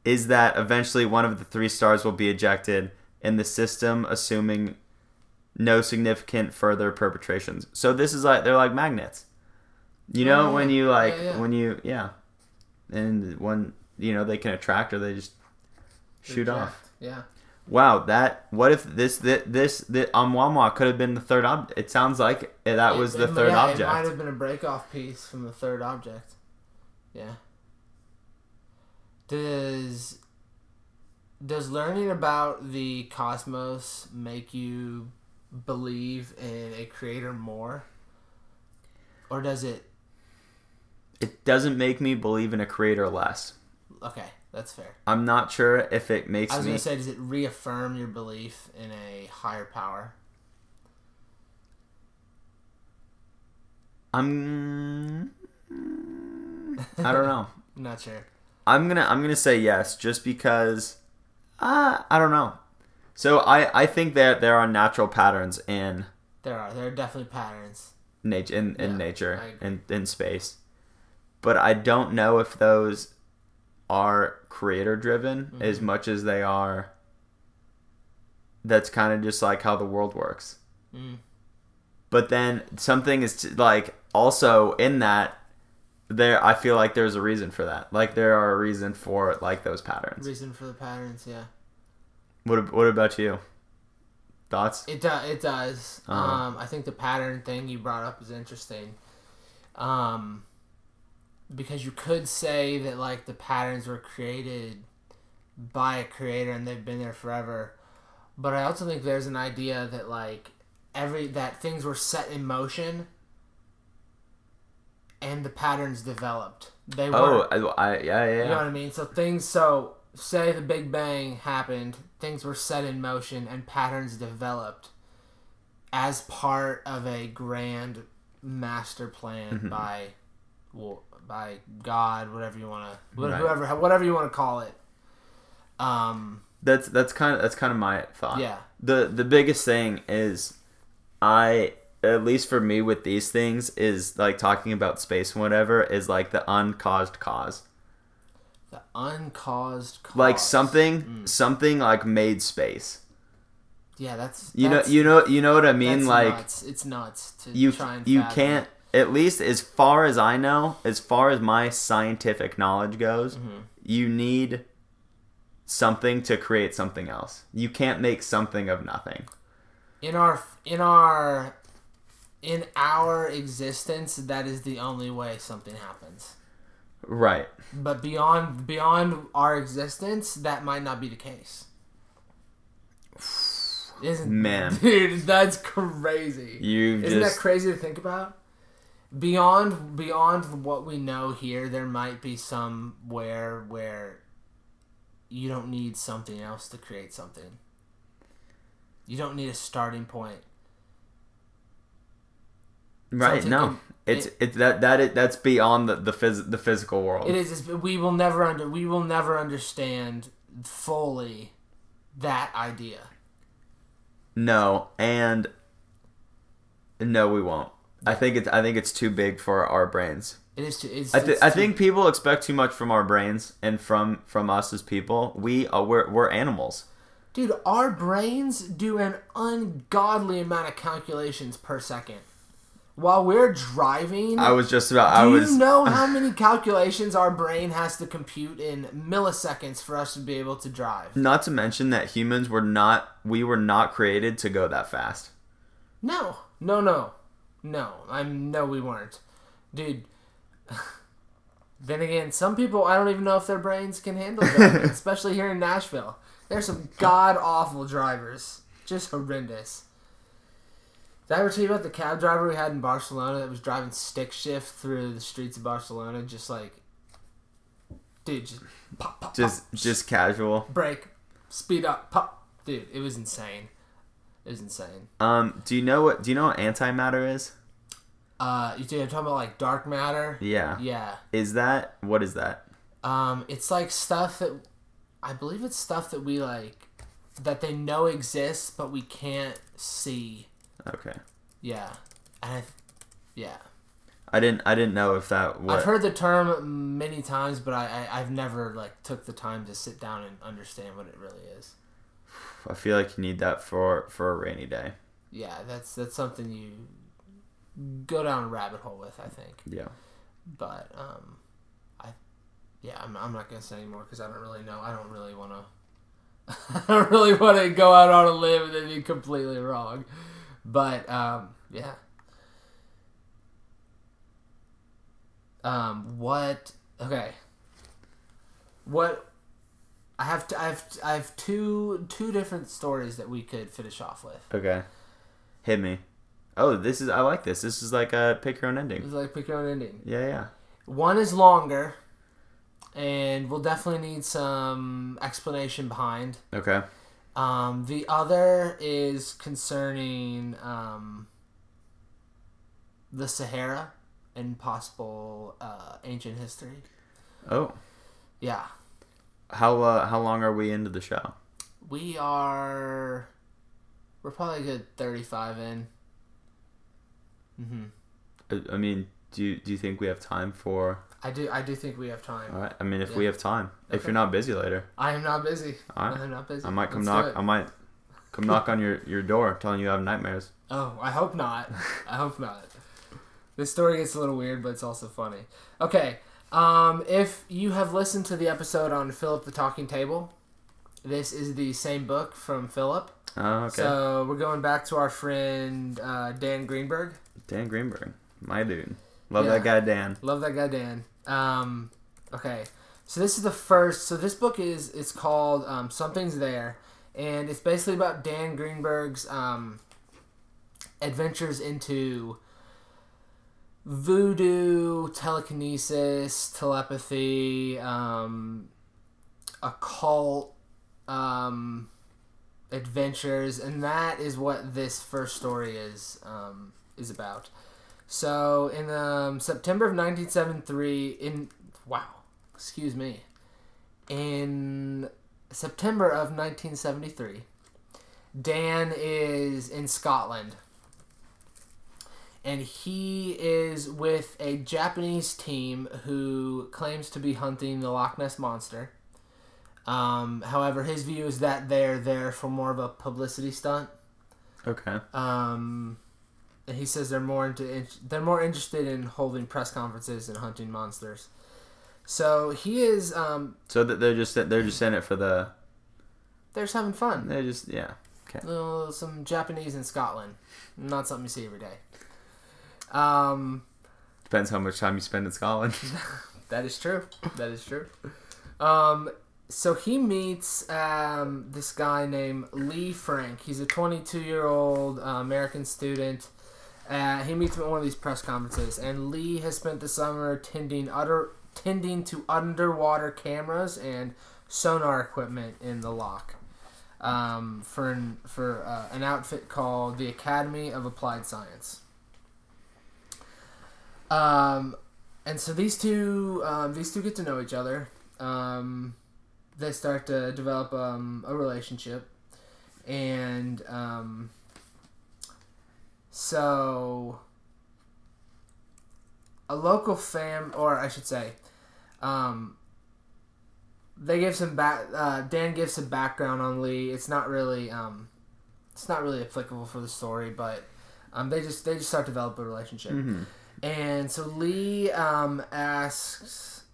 is that eventually one of the three stars will be ejected in the system assuming no significant further perturbations so this is like they're like magnets you know Oh, when you like Yeah, yeah. when you yeah and when you know they can attract or they just shoot Reject. off Yeah. Wow, that what if this this this, this um, Oumuamua could have been the third object? It sounds like eh, that was It- the it- third yeah, object. It might have been a break off piece from the third object. Yeah. Does does learning about the cosmos make you believe in a creator more? Or does it It doesn't make me believe in a creator less. okay, that's fair. I'm not sure if it makes I was me. gonna say, does it reaffirm your belief in a higher power? I'm. I don't know. Not sure. I'm gonna I'm gonna say yes, just because. Uh, I don't know. So I I think that there are natural patterns in There are there are definitely patterns. nature in, in Yeah, nature in, in space but i don't know if those are creator driven Mm-hmm. as much as they are that's kind of just like how the world works Mm. but then something is t- like also in that there i feel like there's a reason for that like there are a reason for like those patterns Reason for the patterns, yeah. what, what about you thoughts It does. It does. Uh-huh. Um, I think the pattern thing you brought up is interesting. Um, because you could say that like the patterns were created by a creator and they've been there forever, but I also think there's an idea that like every that things were set in motion and the patterns developed. They oh were. I, I yeah yeah, You know what I mean? So things, so say the Big Bang happened, things were set in motion and patterns developed as part of a grand master plan Mm-hmm. by, well, by God, whatever you want to, Right. whoever, whatever you want to call it. Um, That's that's kind of that's kind of my thought. yeah, the the biggest thing is i at least for me with these things is like talking about space and whatever is like the uncaused cause the uncaused cause. like something Mm. something like made space Yeah, that's you know you know you know what i mean that's like nuts. it's nuts to you try and you can't. At least as far as i know as far as my scientific knowledge goes Mhm. you need something to create something else you can't make something of nothing in our in our in our existence. That is the only way something happens. right But beyond beyond our existence, that might not be the case. Isn't Man. dude? That's crazy. you Isn't just that crazy to think about? Beyond beyond what we know here, there might be somewhere where you don't need something else to create something. You don't need a starting point. Right. something No, in- it's it's that that it, that's beyond the the, phys- the physical world. It is. We will never under. We will never understand fully that idea. No, and no, we won't. I think it's I think it's too big for our brains. It is. Too, it's, I, th- I too- think people expect too much from our brains and from from us as people. We are we're, we're animals. dude, our brains do an ungodly amount of calculations per second. While we're driving, I was just about. I do was. you know how many calculations our brain has to compute in milliseconds for us to be able to drive? Not to mention that humans were not. We were not created to go that fast. No, no, no, no. I'm no, we weren't, dude. then again, some people I don't even know if their brains can handle that, especially here in Nashville. There's some god awful drivers, just horrendous. Did I ever tell you about the cab driver we had in Barcelona that was driving stick shift through the streets of Barcelona, just like, dude, just pop, pop, Just pop, just casual. break, speed up, pop, dude. It was insane. It was insane. Um. Do you know what? Do you know what antimatter is? Uh, you are talking about like dark matter? Yeah. Yeah. Is that what is that? Um, it's like stuff that I believe it's stuff that we like that they know exists but we can't see. Okay. Yeah. And I, yeah. I didn't. I didn't know if that. What, I've heard the term many times, but I, I I've never like took the time to sit down and understand what it really is. I feel like you need that for for a rainy day. Yeah, that's that's something you go down a rabbit hole with, I think. Yeah. But um, I yeah, I'm, I'm not gonna say anymore because I don't really know. I don't really want to. I don't really want to go out on a limb and then be completely wrong. But um, yeah. Um, what? Okay. What? I have to, I have I have two two different stories that we could finish off with. Okay. Hit me. Oh, this is. I like this. This is like a pick your own ending. It's like pick your own ending. Yeah, yeah. One is longer, and we'll definitely need some explanation behind. Okay. Um, the other is concerning um, the Sahara and possible uh, ancient history. Oh, Yeah, how uh, how long are we into the show? we are. We're probably a good thirty-five in. hmm I, I mean, do you do you think we have time for? I do. I do think we have time. All right. I mean, if we have time, if you're not busy later, I am not busy. all right. I'm not busy. I might come Let's knock. I might come knock on your your door, telling you I have nightmares. Oh, I hope not. I hope not. This story gets a little weird, but it's also funny. Okay, um, if you have listened to the episode on Philip the Talking Table, this is the same book from Philip. Oh, okay. So we're going back to our friend uh, Dan Greenburg. Dan Greenburg, my dude. Love Yeah. that guy, Dan. Love that guy, Dan. Um, okay, so this is the first. So this book is it's called um, Something's There, and it's basically about Dan Greenburg's um, adventures into voodoo, telekinesis, telepathy, um, occult um, adventures, and that is what this first story is um, is about. So in um, September of 1973, in wow, excuse me, in September of 1973. Dan is in Scotland. And he is with a Japanese team who claims to be hunting the Loch Ness Monster. Um, however, his view is that they're there for more of a publicity stunt. Okay. Um, and he says they're more into they're more interested in holding press conferences and hunting monsters. So he is um, So that they're just they're just in it for the they're just having fun. they're just yeah. Uh, some Japanese in Scotland, not something you see every day. Um, Depends how much time you spend in Scotland. that is true. That is true. Um, so he meets um, this guy named Lee Frank. He's a 22 year old uh, American student. Uh, he meets him at one of these press conferences, and Lee has spent the summer tending utter tending to underwater cameras and sonar equipment in the loch um, for an, for uh, an outfit called the Academy of Applied Science. Um, and so these two um, these two get to know each other. Um, they start to develop um, a relationship, and um, so a local fam, or I should say, um, they give some back. Uh, Dan gives some background on Lee. It's not really, um, it's not really applicable for the story, but um, they just they just start to develop a relationship. mm-hmm. And so Lee um, asks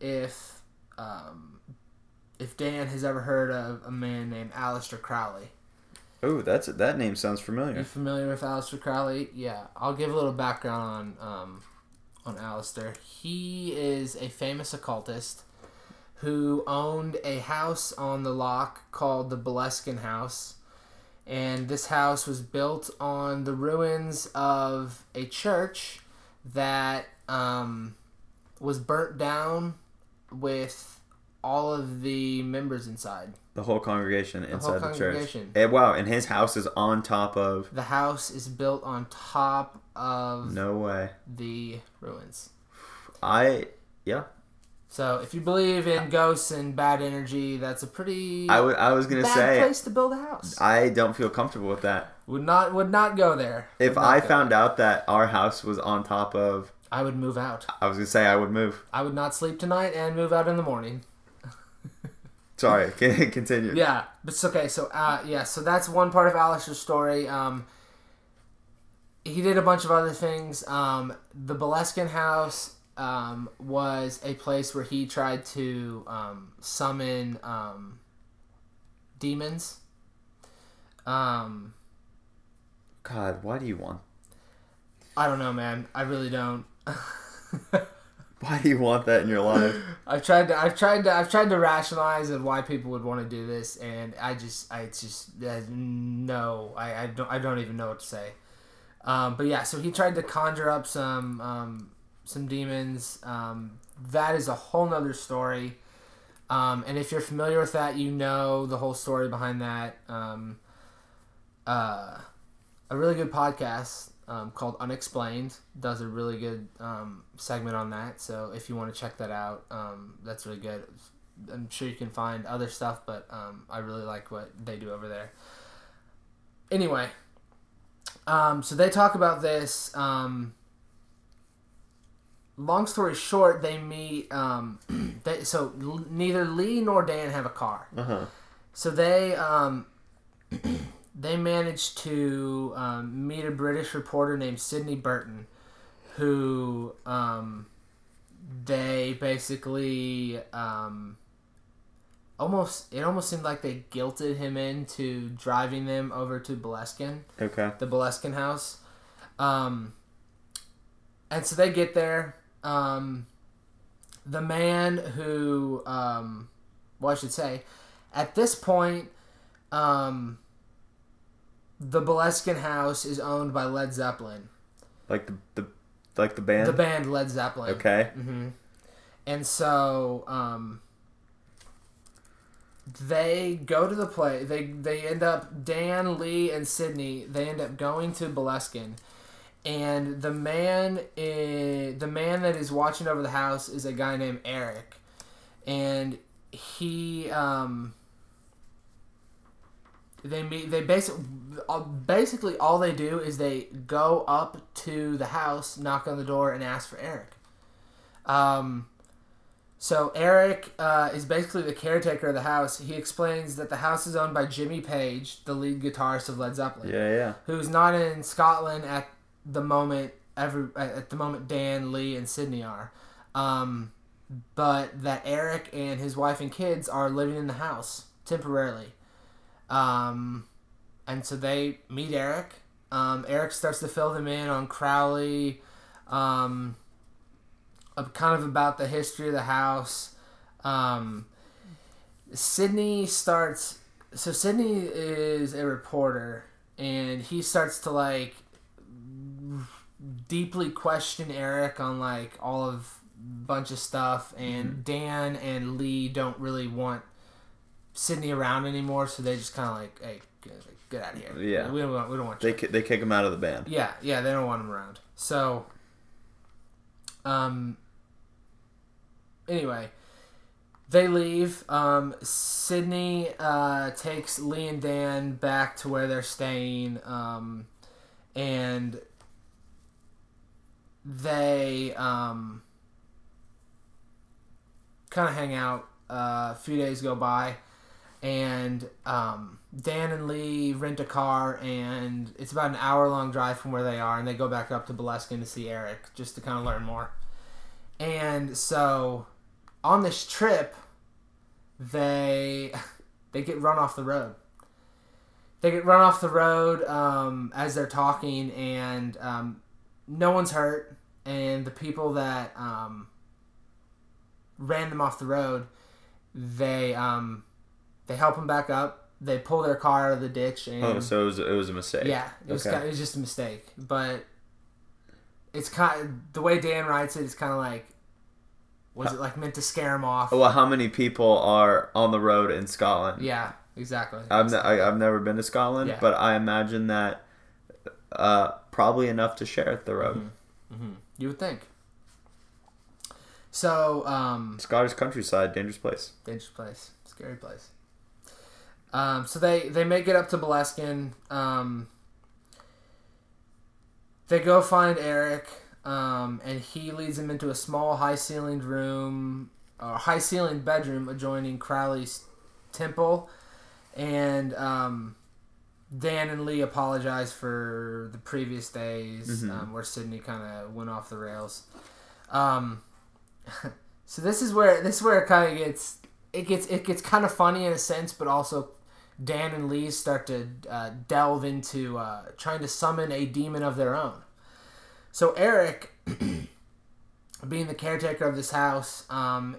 if um, if Dan has ever heard of a man named Aleister Crowley. Oh, that's that name sounds Are you familiar. familiar with Aleister Crowley? Yeah, I'll give a little background on um, on Aleister. He is a famous occultist who owned a house on the loch called the Boleskine House. And this house was built on the ruins of a church that um, was burnt down with all of the members inside. The whole congregation whole inside the church. Eh, wow, and his house is on top of. The house is built on top of No way. the ruins. I yeah. So if you believe in ghosts and bad energy, that's a pretty I wa- I was gonna bad say place to build a house. I don't feel comfortable with that. Would not would not go there. If Would not I found there. out that our house was on top of, I would move out. I was gonna say I would move. I would not sleep tonight and move out in the morning. Sorry, continue. Yeah, but it's okay. So, uh, yeah, so that's one part of Aleister's story. Um, he did a bunch of other things. Um, the Boleskine House um, was a place where he tried to um, summon um, demons. Um, God, why do you want? I don't know, man. I really don't. Why do you want that in your life? I've tried to, I've tried to, I've tried to rationalize and why people would want to do this, and I just, I just, uh, no, I, I don't, I don't even know what to say. Um, but yeah, so he tried to conjure up some, um, some demons. Um, that is a whole nother story. Um, and if you're familiar with that, you know the whole story behind that. Um, uh, a really good podcast um, called Unexplained does a really good um, segment on that. So if you want to check that out, um, that's really good. I'm sure you can find other stuff, but um, I really like what they do over there. Anyway, um, so they talk about this. Um, long story short, they meet. Um, they, so l- neither Lee nor Dan have a car. Uh huh. So they um, they managed to um, meet a British reporter named Sidney Burton, who um, they basically um, almost it almost seemed like they guilted him into driving them over to Boleskine Okay. the Boleskine house. Um, and so they get there. Um, the man who, um, well, I should say, at this point, um, the Boleskine house is owned by Led Zeppelin, Like the the like the band. the band Led Zeppelin. okay. Mm-hmm. And so um, they go to the play. They they end up Dan, Lee, and Sydney. They end up going to Boleskine, and the man is, the man that is watching over the house is a guy named Eric, and he um, they meet. They basically basically all they do is they go up to the house, knock on the door, and ask for Eric. Um, so Eric uh, is basically the caretaker of the house. He explains that the house is owned by Jimmy Page, the lead guitarist of Led Zeppelin, Yeah, yeah. who's not in Scotland at the moment. Every at the moment, Dan, Lee, and Sydney are. Um, but that Eric and his wife and kids are living in the house temporarily. Um, and so they meet Eric. Um, Eric starts to fill them in on Crowley, um, kind of about the history of the house. Um, Sydney starts. So Sydney is a reporter, and he starts to like deeply question Eric on like all of bunch of stuff, and Dan and Lee don't really want Sydney around anymore, so they just kind of like, hey, get, get out of here. Yeah. we don't want, we don't want They you. ki- they kick him out of the band. Yeah, yeah, they don't want him around. So, um, anyway, they leave. Um, Sydney uh, takes Lee and Dan back to where they're staying, um, and they um, kind of hang out. Uh, a few days go by, and um, Dan and Lee rent a car, and it's about an hour long drive from where they are, and they go back up to Boleskine to see Eric just to kind of learn more. And so, on this trip, they they get run off the road. They get run off the road um, as they're talking, and um, no one's hurt. And the people that um, ran them off the road, they um, they help him back up. They pull their car out of the ditch, and Oh, so it was, it was a mistake. yeah, it was Okay. kind it was just a mistake. But it's kind of, the way Dan writes it is kind of like was it like meant to scare him off? Well, how many people are on the road in Scotland? Yeah, exactly. I've, ne- I, I've never been to Scotland, Yeah. but I imagine that uh, probably enough to share the road. hmm You would think. So, um, Scottish countryside, dangerous place. dangerous place, scary place. Um, so they they make it up to Boleskine. Um, they go find Eric, um, and he leads them into a small, high ceilinged room, or high ceilinged bedroom adjoining Crowley's temple, and um, Dan and Lee apologize for the previous days Mhm. um, where Sydney kind of went off the rails. Um, so this is where this is where it kind of gets it gets it gets kind of funny in a sense, but also Dan and Lee start to uh, delve into uh, trying to summon a demon of their own. So Eric, being the caretaker of this house, um,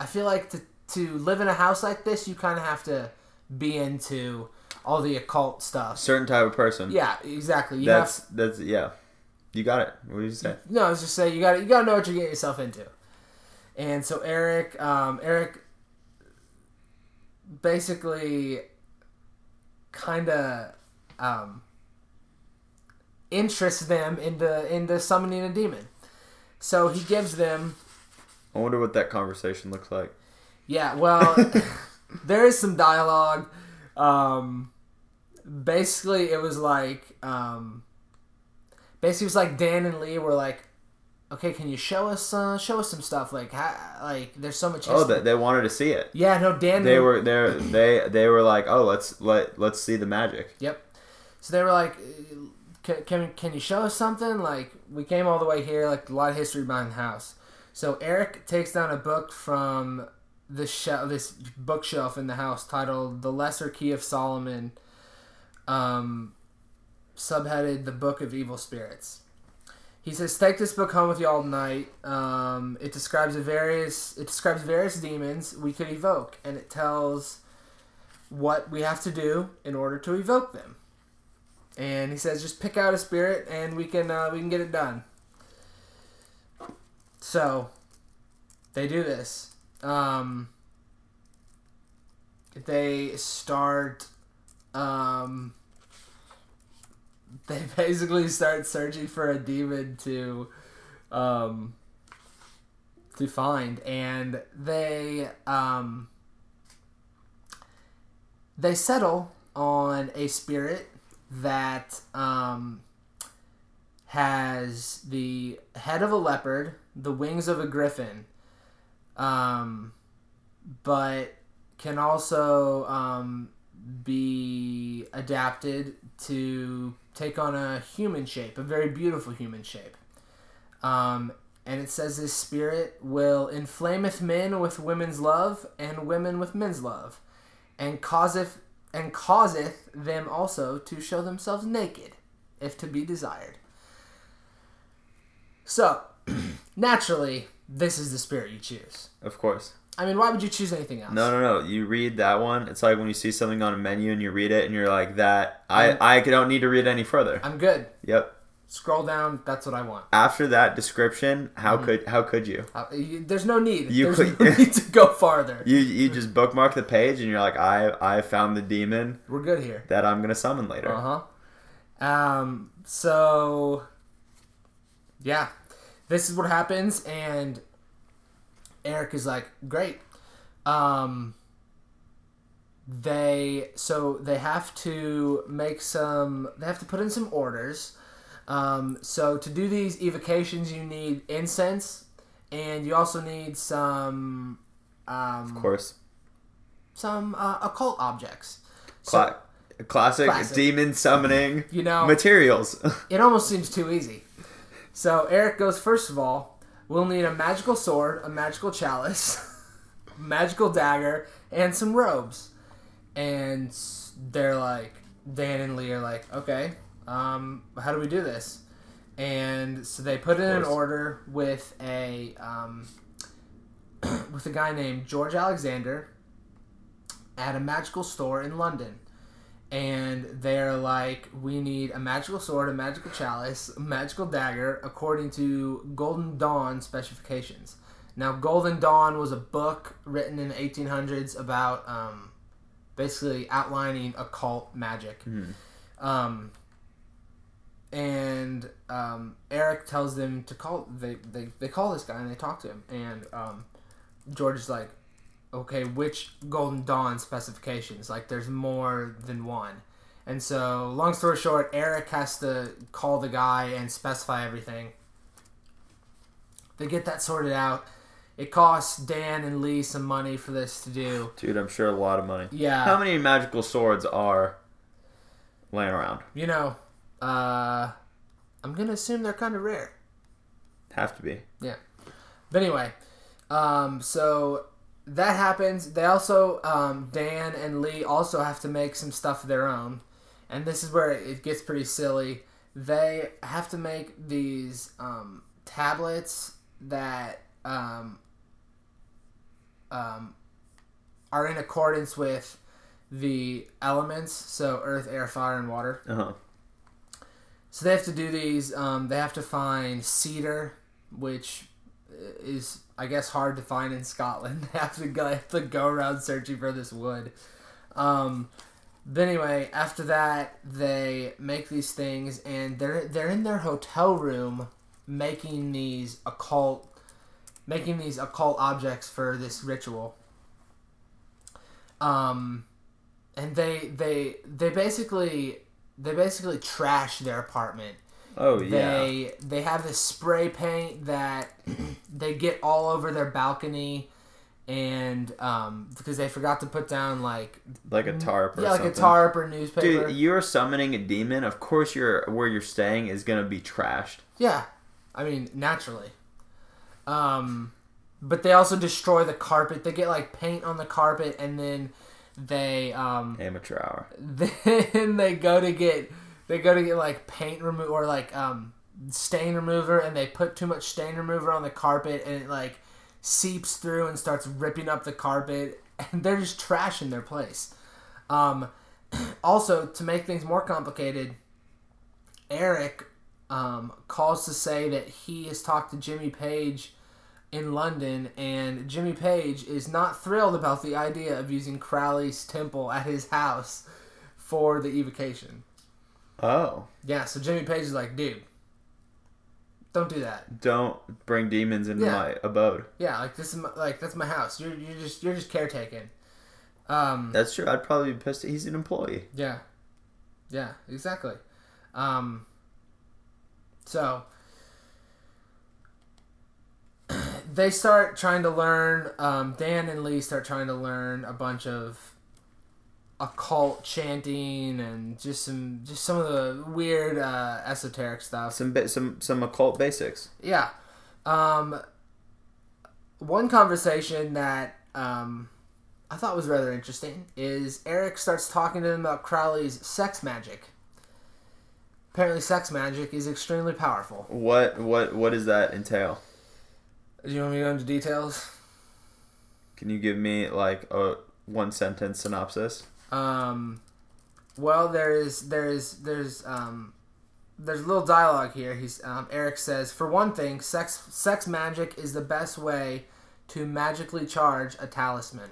I feel like to to live in a house like this, you kind of have to be into all the occult stuff. Certain type of person. Yeah, exactly. You have That's that's yeah. You got it. What did you say? No, I was just saying you got to you got to know what you're getting yourself into. And so Eric, um, Eric, basically, kind of um, interests them into into summoning a demon. So he gives them, I wonder what that conversation looks like. yeah. Well, there is some dialogue. Um, basically, it was like, um, basically, it was like Dan and Lee were like, okay, can you show us uh, show us some stuff? Like, ha- like there's so much. Oh, history. they, they wanted to see it. yeah, no, Dan. They were there. They they were like, oh, let's let let's see the magic. Yep. So they were like, can, can can you show us something? Like we came all the way here, like a lot of history behind the house. So Eric takes down a book from the shelf, this bookshelf in the house titled "The Lesser Key of Solomon," um, subheaded "The Book of Evil Spirits." He says, "Take this book home with you all tonight. Um, it describes various it describes various demons we could evoke, and it tells what we have to do in order to evoke them." and he says just pick out a spirit and we can uh, we can get it done so they do this um, they start um, they basically start searching for a demon to um, to find. And they um, they settle on a spirit that um, has the head of a leopard, the wings of a griffin, um, but can also um, be adapted to take on a human shape, a very beautiful human shape. Um, and it says this spirit will inflameth men with women's love and women with men's love, and causeth and causeth them also to show themselves naked, if to be desired. So, naturally, this is the spirit you choose. Of course. I mean, why would you choose anything else? No, no, no. You read that one. It's like when you see something on a menu and you read it and you're like, "That I I don't need to read any further." I'm good. Yep. Scroll down. That's what I want. After that description, how could how could you? Uh, you- there's no need. You there's no need to go farther. You you just bookmark the page and you're like, "I I found the demon We're good here. that I'm gonna summon later." Uh huh. Um. So, yeah, this is what happens, and Eric is like, "Great." Um. They so they have to make some. They have to put in some orders. Um. So to do these evocations, you need incense, and you also need some. Um, Of course. some uh, occult objects. So, classic, Classic. demon summoning you know, materials. It almost seems too easy. So Eric goes first of all. We'll need a magical sword, a magical chalice, magical dagger, and some robes. And they're like, Dan and Lee are like, okay, um, how do we do this? And so they put in an order with a um, with a guy named George Alexander at a magical store in London and they're like, we need a magical sword, a magical chalice, a magical dagger, according to Golden Dawn specifications. Now, Golden Dawn was a book written in the 1800s about um, basically outlining occult magic. Um, and um, Eric tells them to call. They, they they call this guy and they talk to him, and um, George is like, okay, which Golden Dawn specifications? Like, there's more than one. And so, long story short, Eric has to call the guy and specify everything. They get that sorted out. It costs Dan and Lee some money for this to do. Dude, I'm sure a lot of money. Yeah. How many magical swords are laying around? You know, uh, I'm going to assume they're kind of rare. Have to be. Yeah. But anyway, um, so that happens. They also, um, Dan and Lee also have to make some stuff of their own. And this is where it gets pretty silly. They have to make these um, tablets that um, um, are in accordance with the elements. So earth, air, fire, and water. Uh huh. So they have to do these. Um, they have to find cedar, which is I guess hard to find in Scotland. Have to go, have to go around searching for this wood. Um, but anyway, after that, they make these things, and they're they're in their hotel room making these occult, making these occult objects for this ritual. Um, and they they they basically they basically trash their apartment. Oh yeah. They they have this spray paint that they get all over their balcony, and um, because they forgot to put down like like a tarp or yeah, like something. a tarp or newspaper. Dude, you're summoning a demon. Of course, your where you're staying is gonna be trashed. yeah, I mean naturally. Um, but they also destroy the carpet. They get like paint on the carpet, and then they um, Amateur hour. then they go to get they go to get like paint remove or like um stain remover and they put too much stain remover on the carpet and it like seeps through and starts ripping up the carpet and they're just trash in their place um also to make things more complicated eric um, calls to say that he has talked to jimmy page in London, and Jimmy Page is not thrilled about the idea of using Crowley's temple at his house for the evocation. Oh, Yeah, so Jimmy Page is like, dude, don't do that. don't bring demons into Yeah. my abode. Yeah, like this is my, like that's my house. You're you're just you're just caretaking. Um, That's true. I'd probably be pissed. He's an employee. Yeah. Yeah, exactly. Um, so they start trying to learn. Um, Dan and Lee start trying to learn a bunch of occult chanting and just some just some of the weird uh, esoteric stuff. Some bit, some some occult basics. Yeah. Um, one conversation that um, I thought was rather interesting is Eric starts talking to them about Crowley's sex magic. Apparently, sex magic is extremely powerful. What what what does that entail? Do you want me to go into details? Can you give me like a one sentence synopsis? Um, well, there is there is there's um, there's a little dialogue here. He's um, Eric says, for one thing, sex sex magic is the best way to magically charge a talisman.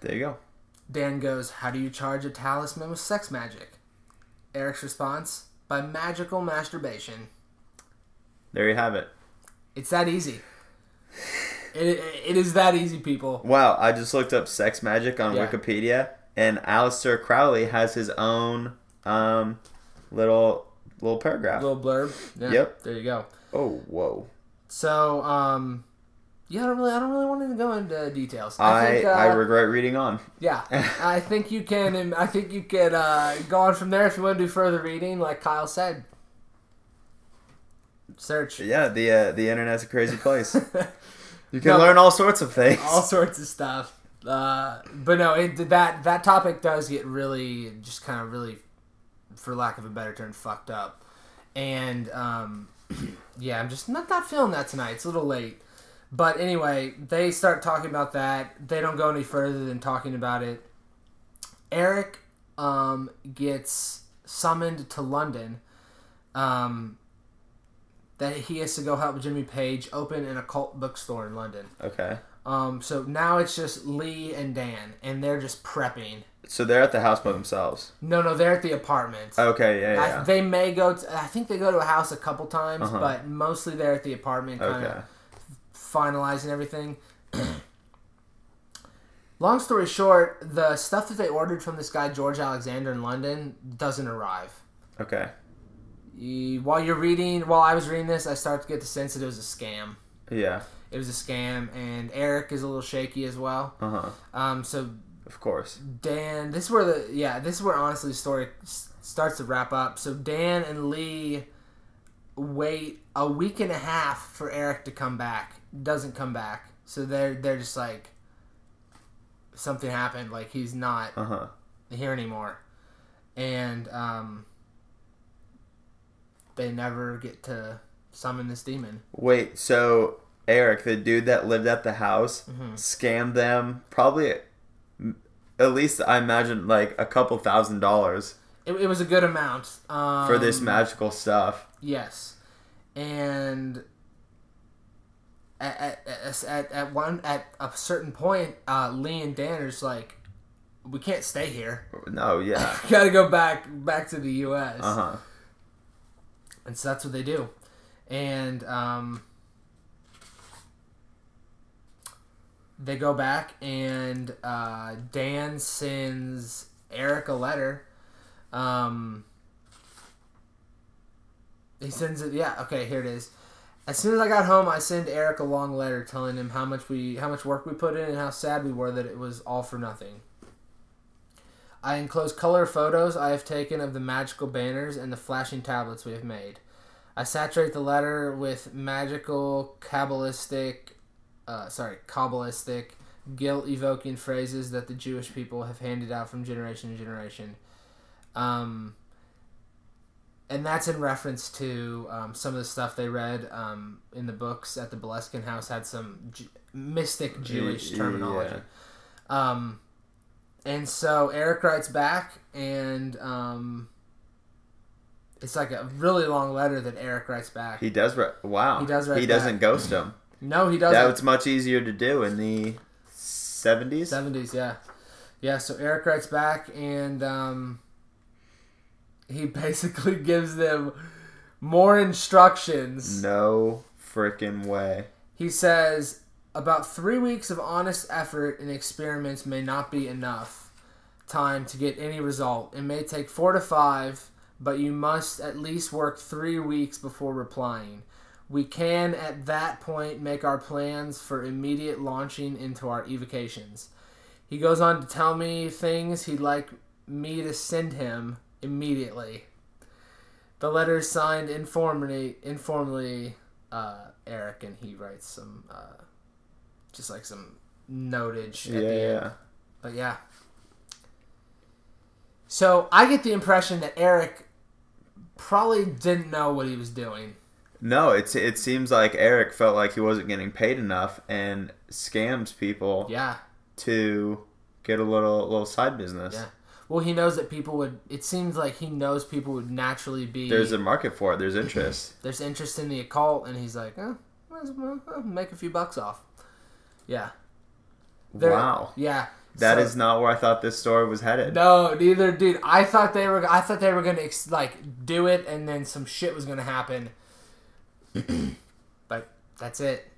There you go. Dan goes, How do you charge a talisman with sex magic? Eric's response, By magical masturbation. There you have it. It's that easy. It, it is that easy, people. Wow, I just looked up sex magic on Yeah. Wikipedia, and Aleister Crowley has his own um, little little paragraph. Little blurb. Yeah, Yep. There you go. oh, whoa! So, um, yeah, I don't really, I don't really want to go into details. I think, uh, I regret reading on. yeah, I think you can, I think you could uh, go on from there if you want to do further reading, like Kyle said. Search. Yeah, the uh, the internet's a crazy place. You can No. learn all sorts of things. all sorts of stuff. Uh, but no, it that that topic does get really just kind of really, for lack of a better term, fucked up. And um, yeah, I'm just not not feeling that tonight. It's a little late. But anyway, they start talking about that. They don't go any further than talking about it. Eric um, gets summoned to London. Um, that he has to go help Jimmy Page open an occult bookstore in London. Okay, Um, so now it's just Lee and Dan, and they're just prepping. so they're at the house by themselves. No, no, they're at the apartment. Okay, yeah, I, they may go. To, I think they go to a house a couple times, Uh-huh. but mostly they're at the apartment, kind of okay, finalizing everything. Long story short, the stuff that they ordered from this guy George Alexander in London doesn't arrive. okay, While you're reading, while I was reading this, I started to get the sense that it was a scam. yeah, It was a scam, and Eric is a little shaky as well. uh huh. Um, so Of course. Dan, this is where the yeah, this is where honestly the story s- starts to wrap up. So Dan and Lee wait a week and a half for Eric to come back. Doesn't come back. So they're they're just like something happened. Like he's not Uh huh. here anymore, and um, they never get to summon this demon. Wait, so Eric, the dude that lived at the house, Mhm. scammed them probably at least I imagine like a couple thousand dollars It, it was a good amount um, for this magical stuff. Yes, and at at, at, at, at one at a certain point, uh, Lee and Dan are just like, we can't stay here. No, yeah. Gotta go back back to the U.S. Uh huh. And so that's what they do, and um, they go back, and uh, Dan sends Eric a letter. Um, he sends it. Yeah, okay, here it is. As soon as I got home, I sent Eric a long letter telling him how much we, how much work we put in, and how sad we were that it was all for nothing. I enclose color photos I have taken of the magical banners and the flashing tablets we have made. I saturate the letter with magical, kabbalistic, uh, sorry, kabbalistic, guilt-evoking phrases that the Jewish people have handed out from generation to generation. Um, and that's in reference to um, some of the stuff they read um, in the books at the Boleskine House had some Ju- mystic Jewish terminology. Um, and so Eric writes back, and um, it's like a really long letter that Eric writes back. He does. Re- wow. He does write He doesn't back. ghost him. no, he doesn't. was much easier to do in the seventies. Seventies, yeah, yeah. So Eric writes back, and um, he basically gives them more instructions. No freaking way. He says, about three weeks of honest effort and experiments may not be enough time to get any result. It may take four to five, but you must at least work three weeks before replying. We can, at that point, make our plans for immediate launching into our evocations. He goes on to tell me things he'd like me to send him immediately. The letter is signed informally, informally uh, Eric, and he writes some, uh, just like some notage at Yeah, the end. yeah. But yeah. So I get the impression that Eric probably didn't know what he was doing. No, it's it seems like Eric felt like he wasn't getting paid enough and scams people Yeah, to get a little little side business. yeah. Well, he knows that people would. It seems like he knows people would naturally be. There's a market for it. There's interest. there's interest in the occult, and he's like, eh, well, uh, make a few bucks off. Yeah. There- wow, Yeah. that So- is not where I thought this story was headed. No, neither, dude. I thought they were. I thought they were gonna like do it, and then some shit was gonna happen. but that's it.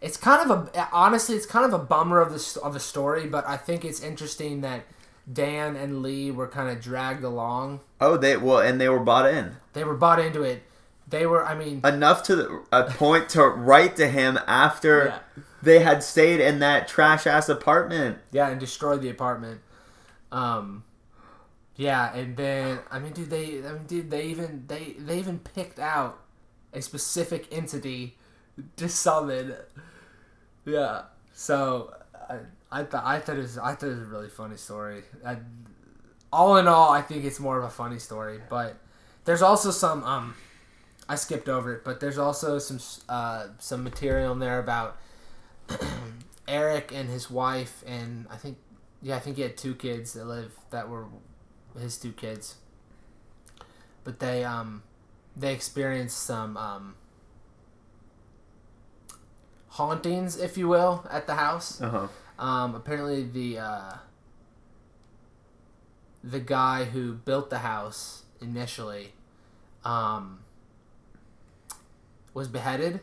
It's kind of a honestly, it's kind of a bummer of the of the story, but I think it's interesting that Dan and Lee were kind of dragged along. Oh, they well, and they were bought in They were bought into it. They were. I mean, enough to the, a point to write to him after Yeah. they had stayed in that trash ass apartment. yeah, and destroyed the apartment. Um, yeah, and then I mean, dude, they, I mean, dude, they even they they even picked out a specific entity to summon. Yeah, so I I thought I thought it was I thought it was a really funny story. I, all in all, I think it's more of a funny story, but there's also some um. I skipped over it, but there's also some uh, some material in there about Eric and his wife, and I think yeah, I think he had two kids that live that were his two kids. But they um they experienced some um hauntings, if you will, at the house. Uh huh. Um, apparently the uh, the guy who built the house initially um, was beheaded,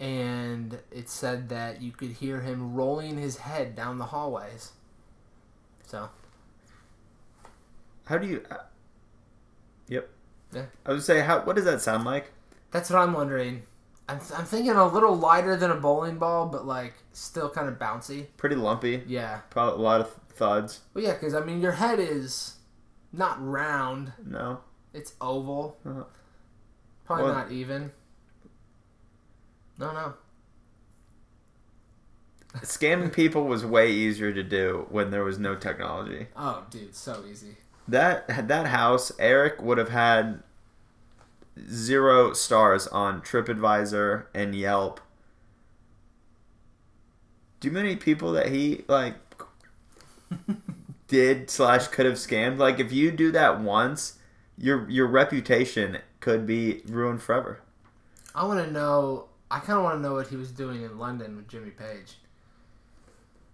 and it said that you could hear him rolling his head down the hallways. So How do you? Uh, yep. Yeah. I would say, how? What does that sound like? that's what I'm wondering. I'm, I'm thinking a little lighter than a bowling ball, but like still kind of bouncy. Pretty lumpy. Yeah. Probably a lot of thuds. Well, yeah, because I mean, your head is not round; No. it's oval. Uh-huh. Probably Well- not even. No, no. Scamming people was way easier to do when there was no technology. Oh, dude, so easy. That that house, Eric would have had zero stars on TripAdvisor and Yelp. Do you know many people that he like did slash could have scammed? Like if you do that once, your your reputation could be ruined forever. I want to know. I kind of want to know what he was doing in London with Jimmy Page.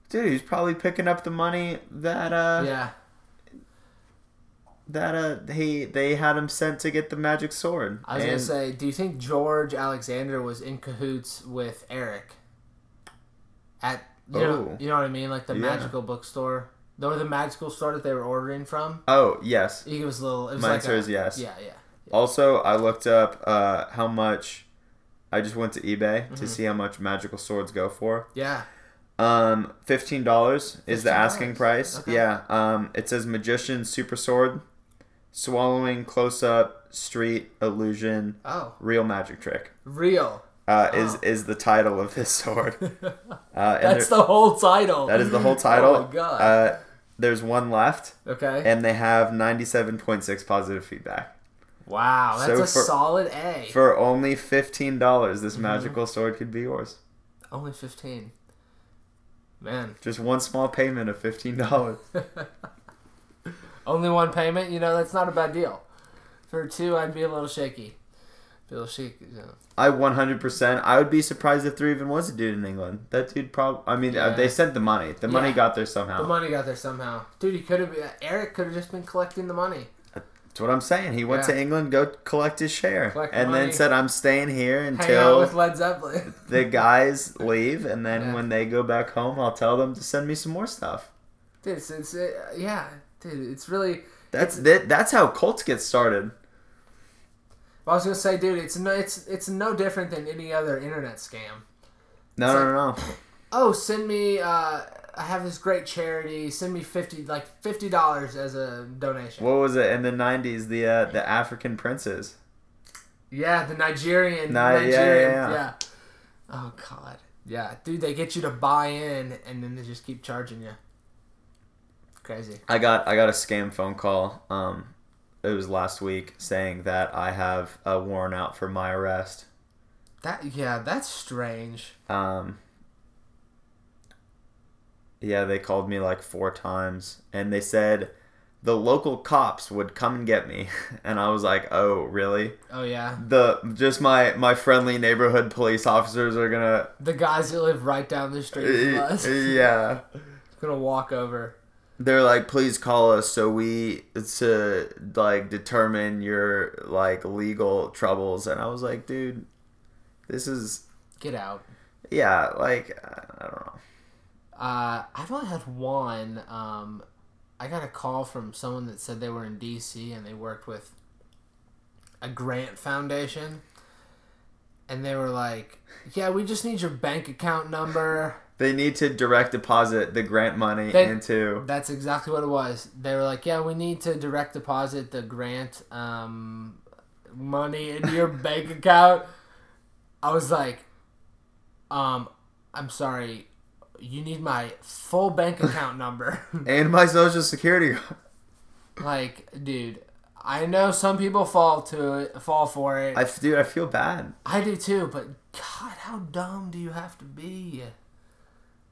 Dude, he's probably picking up the money that uh yeah, that uh he they had him sent to get the magic sword. I was gonna say, do you think George Alexander was in cahoots with Eric? At you know, Oh. you know what I mean, like the Yeah. magical bookstore, or the magical store that they were ordering from. Oh yes. He was a little. It was My like answer a- is yes. Yeah, yeah. Also, I looked up uh, how much. I just went to eBay Mm-hmm. to see how much magical swords go for. Yeah. Um, fifteen dollars is the asking price. Okay. Yeah. Um, it says magician super sword, swallowing close up street illusion Oh, real magic trick. real. Uh, is Oh. is the title of this sword. Uh, and That's the whole title. that is the whole title. Oh my god. Uh, there's one left, okay. and they have ninety seven point six positive feedback. Wow, that's so a for- solid A. For only fifteen dollars, this Mm-hmm. magical sword could be yours. Only fifteen. Man, Just one small payment of fifteen dollars. only one payment. You know that's not a bad deal. For two, I'd be a little shaky. Be a little shaky. You know. I one hundred percent. I would be surprised if there even was a dude in England. That dude probably. I mean, uh, Yeah. they sent the money. The money Yeah. got there somehow. The money got there somehow, dude. He could have. Eric could have just been collecting the money. That's what I'm saying. He went Yeah. to England, go collect his share, Collect and money. then said, "I'm staying here until with Led Zeppelin. the guys leave, and then Yeah. when they go back home, I'll tell them to send me some more stuff." dude, it's, it's uh, yeah, dude, it's really. That's that, That's how cults get started. I was gonna say, dude, it's no, it's it's no different than any other internet scam. No, It's no, no, no. Oh, send me. Uh, I have this great charity. Send me fifty, like fifty dollars as a donation. What was it in the '90s? The uh, the African princes. Yeah, the Nigerian. Ni- yeah, yeah, Nigerian. yeah. Oh God. Yeah, dude, they get you to buy in, and then they just keep charging you. Crazy. I got I got a scam phone call. Um, it was last week saying that I have a warrant out for my arrest. That yeah, that's strange. Um, yeah, they called me like four times, and they said the local cops would come and get me, and I was like, "Oh, really?" Oh yeah, The just my my friendly neighborhood police officers are gonna, the guys that live right down the street from eh, us eh, yeah. gonna walk over. They're like, please call us so we to like determine your like legal troubles, and I was like, dude, this is Get out. yeah, like I don't know. Uh, I've only had one. Um, I got a call from someone that said they were in DC and they worked with a grant foundation. And they were like, "Yeah, we just need your bank account number." They need to direct deposit the grant money They- into. That's exactly what it was. They were like, "Yeah, we need to direct deposit the grant um, money into your bank account." I was like, "Um, I'm sorry, you need my full bank account number." and my social security. like, dude, I know some people fall to it, fall for it. I dude, I feel bad. I do too, but God, how dumb do you have to be?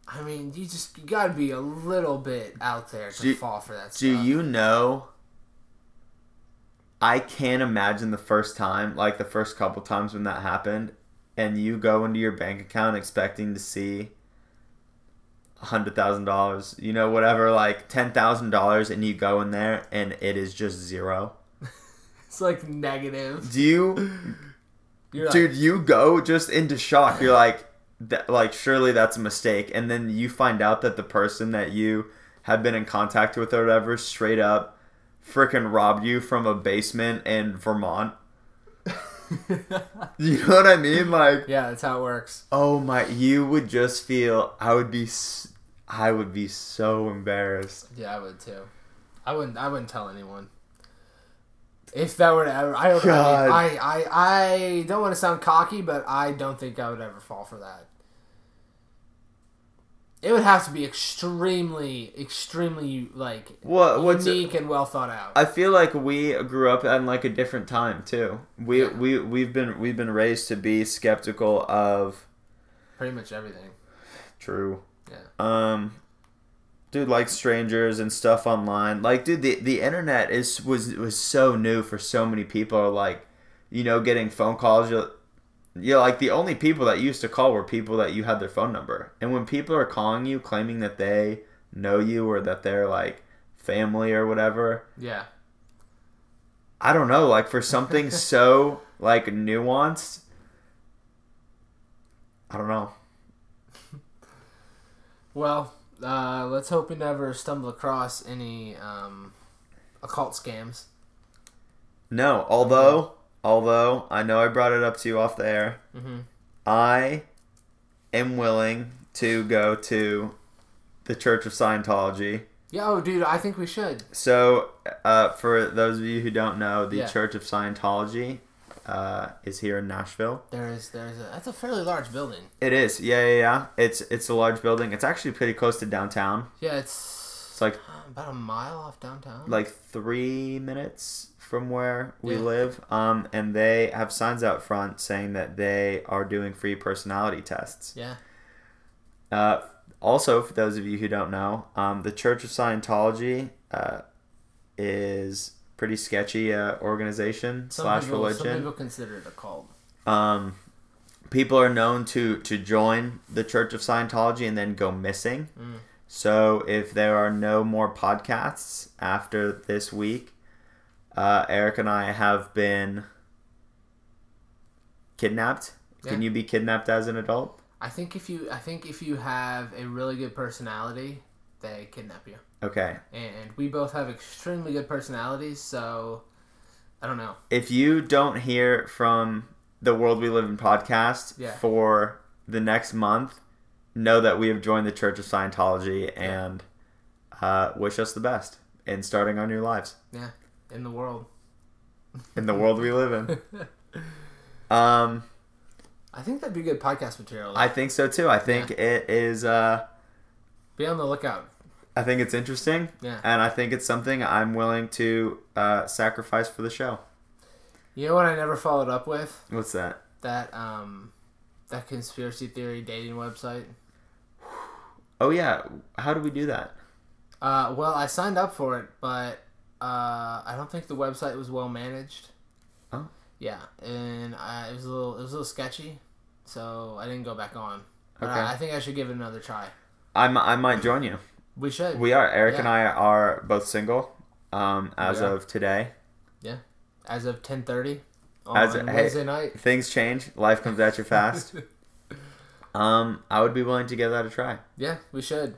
I mean, you just you gotta be a little bit out there to Do- fall for that Stuff. Do you know? I can't imagine the first time, like the first couple times when that happened, and you go into your bank account expecting to see hundred thousand dollars, you know, whatever, like ten thousand dollars, and you go in there and it is just zero. It's like negative. Do you, You're like, dude? You go just into shock. You're like, that, like surely that's a mistake, and then you find out that the person that you have been in contact with or whatever straight up freaking robbed you from a basement in Vermont. You know what I mean? Like, yeah, that's how it works. oh my, you would just feel. I would be. I would be so embarrassed. Yeah, I would too. I wouldn't. I wouldn't tell anyone. If that were to ever, I don't. I, mean, I, I, I don't want to sound cocky, but I don't think I would ever fall for that. It would have to be extremely, extremely like What? What's? unique and well thought out. I feel like we grew up in like a different time too. We Yeah. we we've been we've been raised to be skeptical of Pretty much everything. true. Yeah. Um, dude, like strangers and stuff online. Like, dude, the the internet is was was so new for so many people. Like, you know, getting phone calls. You, yeah, like the only people that used to call were people that you had their phone number. And when people are calling you, claiming that they know you or that they're like family or whatever, Yeah. I don't know. Like for something so like nuanced, I don't know. Well, uh, let's hope we never stumble across any um, occult scams. No, although although I know I brought it up to you off the air, Mm-hmm. I am willing to go to the Church of Scientology. Yeah, oh, dude, I think we should. So, uh, for those of you who don't know, the Yeah. Church of Scientology uh, is here in Nashville. There is, there's a, that's a fairly large building. It is, yeah, yeah, yeah. It's it's a large building. It's actually pretty close to downtown. Yeah, it's, It's like about a mile off downtown. like three minutes from where we Yeah. live. Um, and they have signs out front saying that they are doing free personality tests. yeah, Uh, also, for those of you who don't know, um, the Church of Scientology uh, is pretty sketchy uh, organization some slash people, Some religion. people consider it a cult. Um, people are known to to join the Church of Scientology and then go missing. Mm. So if there are no more podcasts after this week, uh, Eric and I have been kidnapped. Can you be kidnapped as an adult? I think if you I think if you have a really good personality, they kidnap you. Okay. And we both have extremely good personalities, so I don't know. If you don't hear from the World We Live in podcast Yeah. for the next month, know that we have joined the Church of Scientology and uh, wish us the best in starting our new lives Yeah, in the world. in the world we live in. Um, I think that'd be good podcast material. I think so too. I think it is. Uh, be on the lookout. I think it's interesting, Yeah. and I think it's something I'm willing to uh, sacrifice for the show. You know what I never followed up with? What's that? That um that conspiracy theory dating website. Oh yeah, how do we do that? Uh well, I signed up for it, but uh I don't think the website was well managed. Oh. Yeah, and I, it was a little it was a little sketchy, so I didn't go back on. But Okay. I, I think I should give it another try. I, mi- I might join you. We should. We are. Eric and I are both single um, as of today. Yeah. As of ten thirty on As- hey. Wednesday night. Things change. Life comes at you fast. um, I would be willing to give that a try. yeah, we should.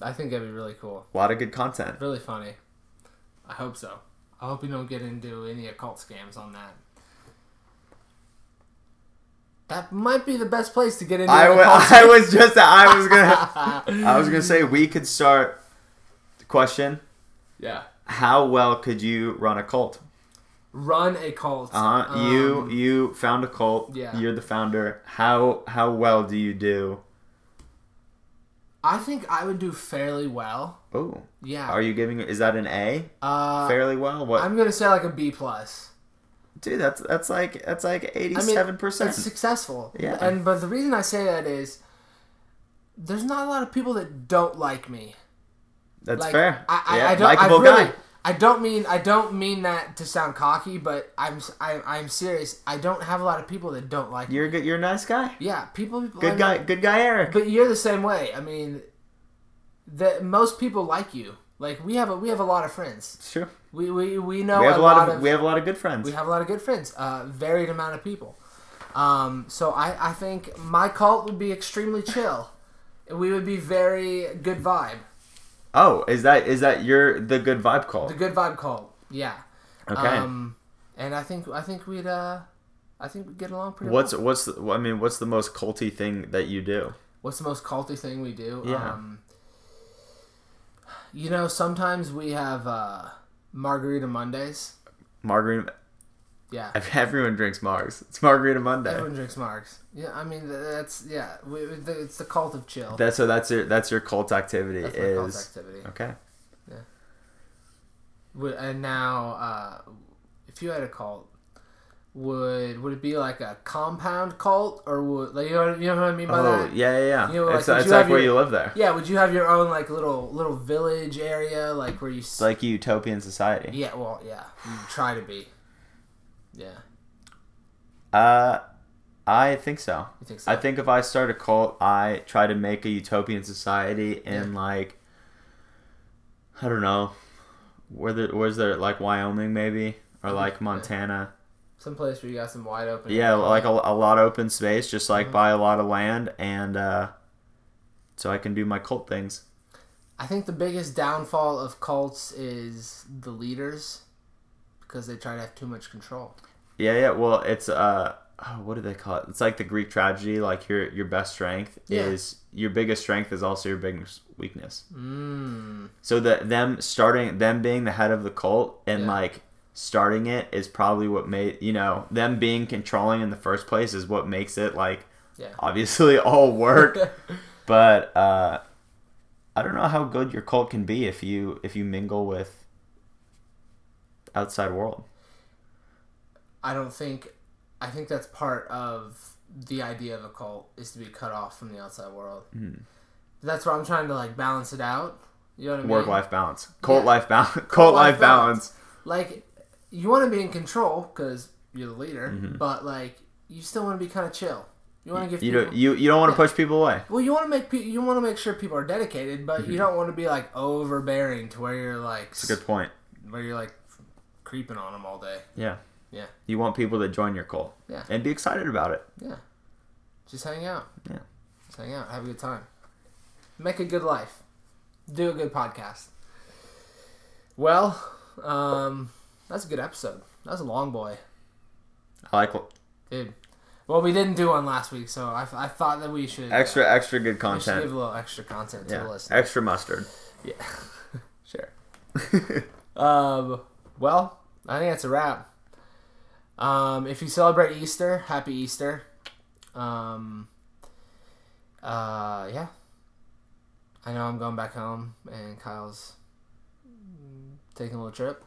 I think that'd be really cool. A lot of good content. Really funny. I hope so. I hope you don't get into any occult scams on that. That might be the best place to get into I, w- I was just. I was gonna. I was gonna say we could start. the Question: yeah. How well could you run a cult? Run a cult. Uh huh. you Um, you found a cult. yeah. You're the founder. How how well do you do? I think I would do fairly well. Oh, Yeah. are you giving? Is that an A? uh, Fairly well. What? I'm gonna say like a B plus. Dude, that's that's like that's like I mean, eighty-seven percent. It's successful. Yeah. And but the reason I say that is, there's not a lot of people that don't like me. That's Like, fair. I, I, yeah, I don't. I likable really, guy. I don't mean. I don't mean that to sound cocky, but I'm. I, I'm serious. I don't have a lot of people that don't like. You're a good. You're a nice guy. Yeah, people. I Good mean, guy. Good guy, Eric. But you're the same way. I mean, that most people like you. Like we have a we have a lot of friends. It's true. We we, we know we have a a lot, lot of, of we have a lot of good friends. we have a lot of good friends. Uh, varied amount of people. Um, so I I think my cult would be extremely chill. We would be very good vibe. Oh, is that is that your the good vibe call? The good vibe call. Yeah. Okay. Um, and I think I think we'd uh, I think we'd get along pretty. what's well. what's the, I mean, what's the most culty thing that you do? what's the most culty thing we do? Yeah. Um, you know, sometimes we have uh, Margarita Mondays. Margarita. Yeah. Everyone drinks Mars. It's Margarita Monday. Everyone drinks Margs. Yeah, I mean that's yeah. We, we- the- it's the cult of chill. That's so that's your that's your cult activity That's my cult is activity. okay. Yeah. and now, uh, if you had a cult, would would it be like a compound cult or would like you know you know what I mean by Oh that? yeah yeah yeah. You know, it's like, would it's you like where your- you live there. Yeah, would you have your own like little little village area like where you? It's like utopian society. yeah, well, yeah, you try to be. Yeah, Uh, I think so. you think so? I think if I start a cult, I try to make a utopian society in like I don't know, where there where's there like Wyoming maybe or like Montana. Some place where you got some wide open. Yeah, like a, a lot of open space, just like Mhm. buy a lot of land, and uh, so I can do my cult things. I think the biggest downfall of cults is the leaders because they try to have too much control. Yeah, yeah. Well, it's uh, oh, what do they call it? It's like the Greek tragedy. Like your your best strength Yeah. is your biggest strength is also your biggest weakness. Mm. So that them starting them being the head of the cult and Yeah. like starting it is probably what made you know them being controlling in the first place is what makes it like Yeah. obviously all work. but uh, I don't know how good your cult can be if you if you mingle with outside world. I don't think. I think that's part of the idea of a cult is to be cut off from the outside world. Mm. That's where I'm trying to like balance it out. You know what I mean? Work life balance, cult Yeah. life balance, cult life life balance. Like, you want to be in control because you're the leader, Mhm. but like, you still want to be kind of chill. You want to give You people. don't you you don't want to Yeah. push people away. well, you want to make pe- you want to make sure people are dedicated, but Mm-hmm. you don't want to be like overbearing to where you're like It's a good point. where you're like creeping on them all day. Yeah. Yeah. You want people to join your cult. Yeah. And be excited about it. Yeah. Just hang out. Yeah. Just hang out. Have a good time. Make a good life. Do a good podcast. Well, um, that's a good episode. That was a long boy, I like what- dude. Well, we didn't do one last week, so I, I thought that we should extra extra good content. we should give a little extra content to the listeners. Extra mustard. Yeah, sure. Um, well, I think that's a wrap. Um, if you celebrate Easter, happy Easter. Um, uh, yeah. I know I'm going back home, and Kyle's taking a little trip.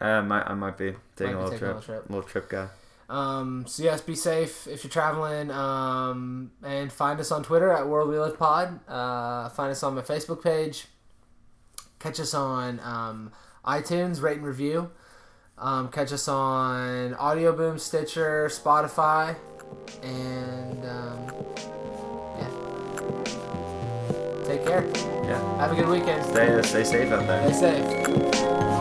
I might I might be taking Might a little taking a trip. little trip. Little trip guy. Um, so yes, be safe if you're traveling. Um, and find us on Twitter at World We Live Pod. Uh, find us on my Facebook page. Catch us on um, iTunes, rate and review. Um, catch us on Audio Boom, Stitcher, Spotify, and um, yeah. Take care. Yeah. Have a good weekend. Stay stay safe out there. Stay safe.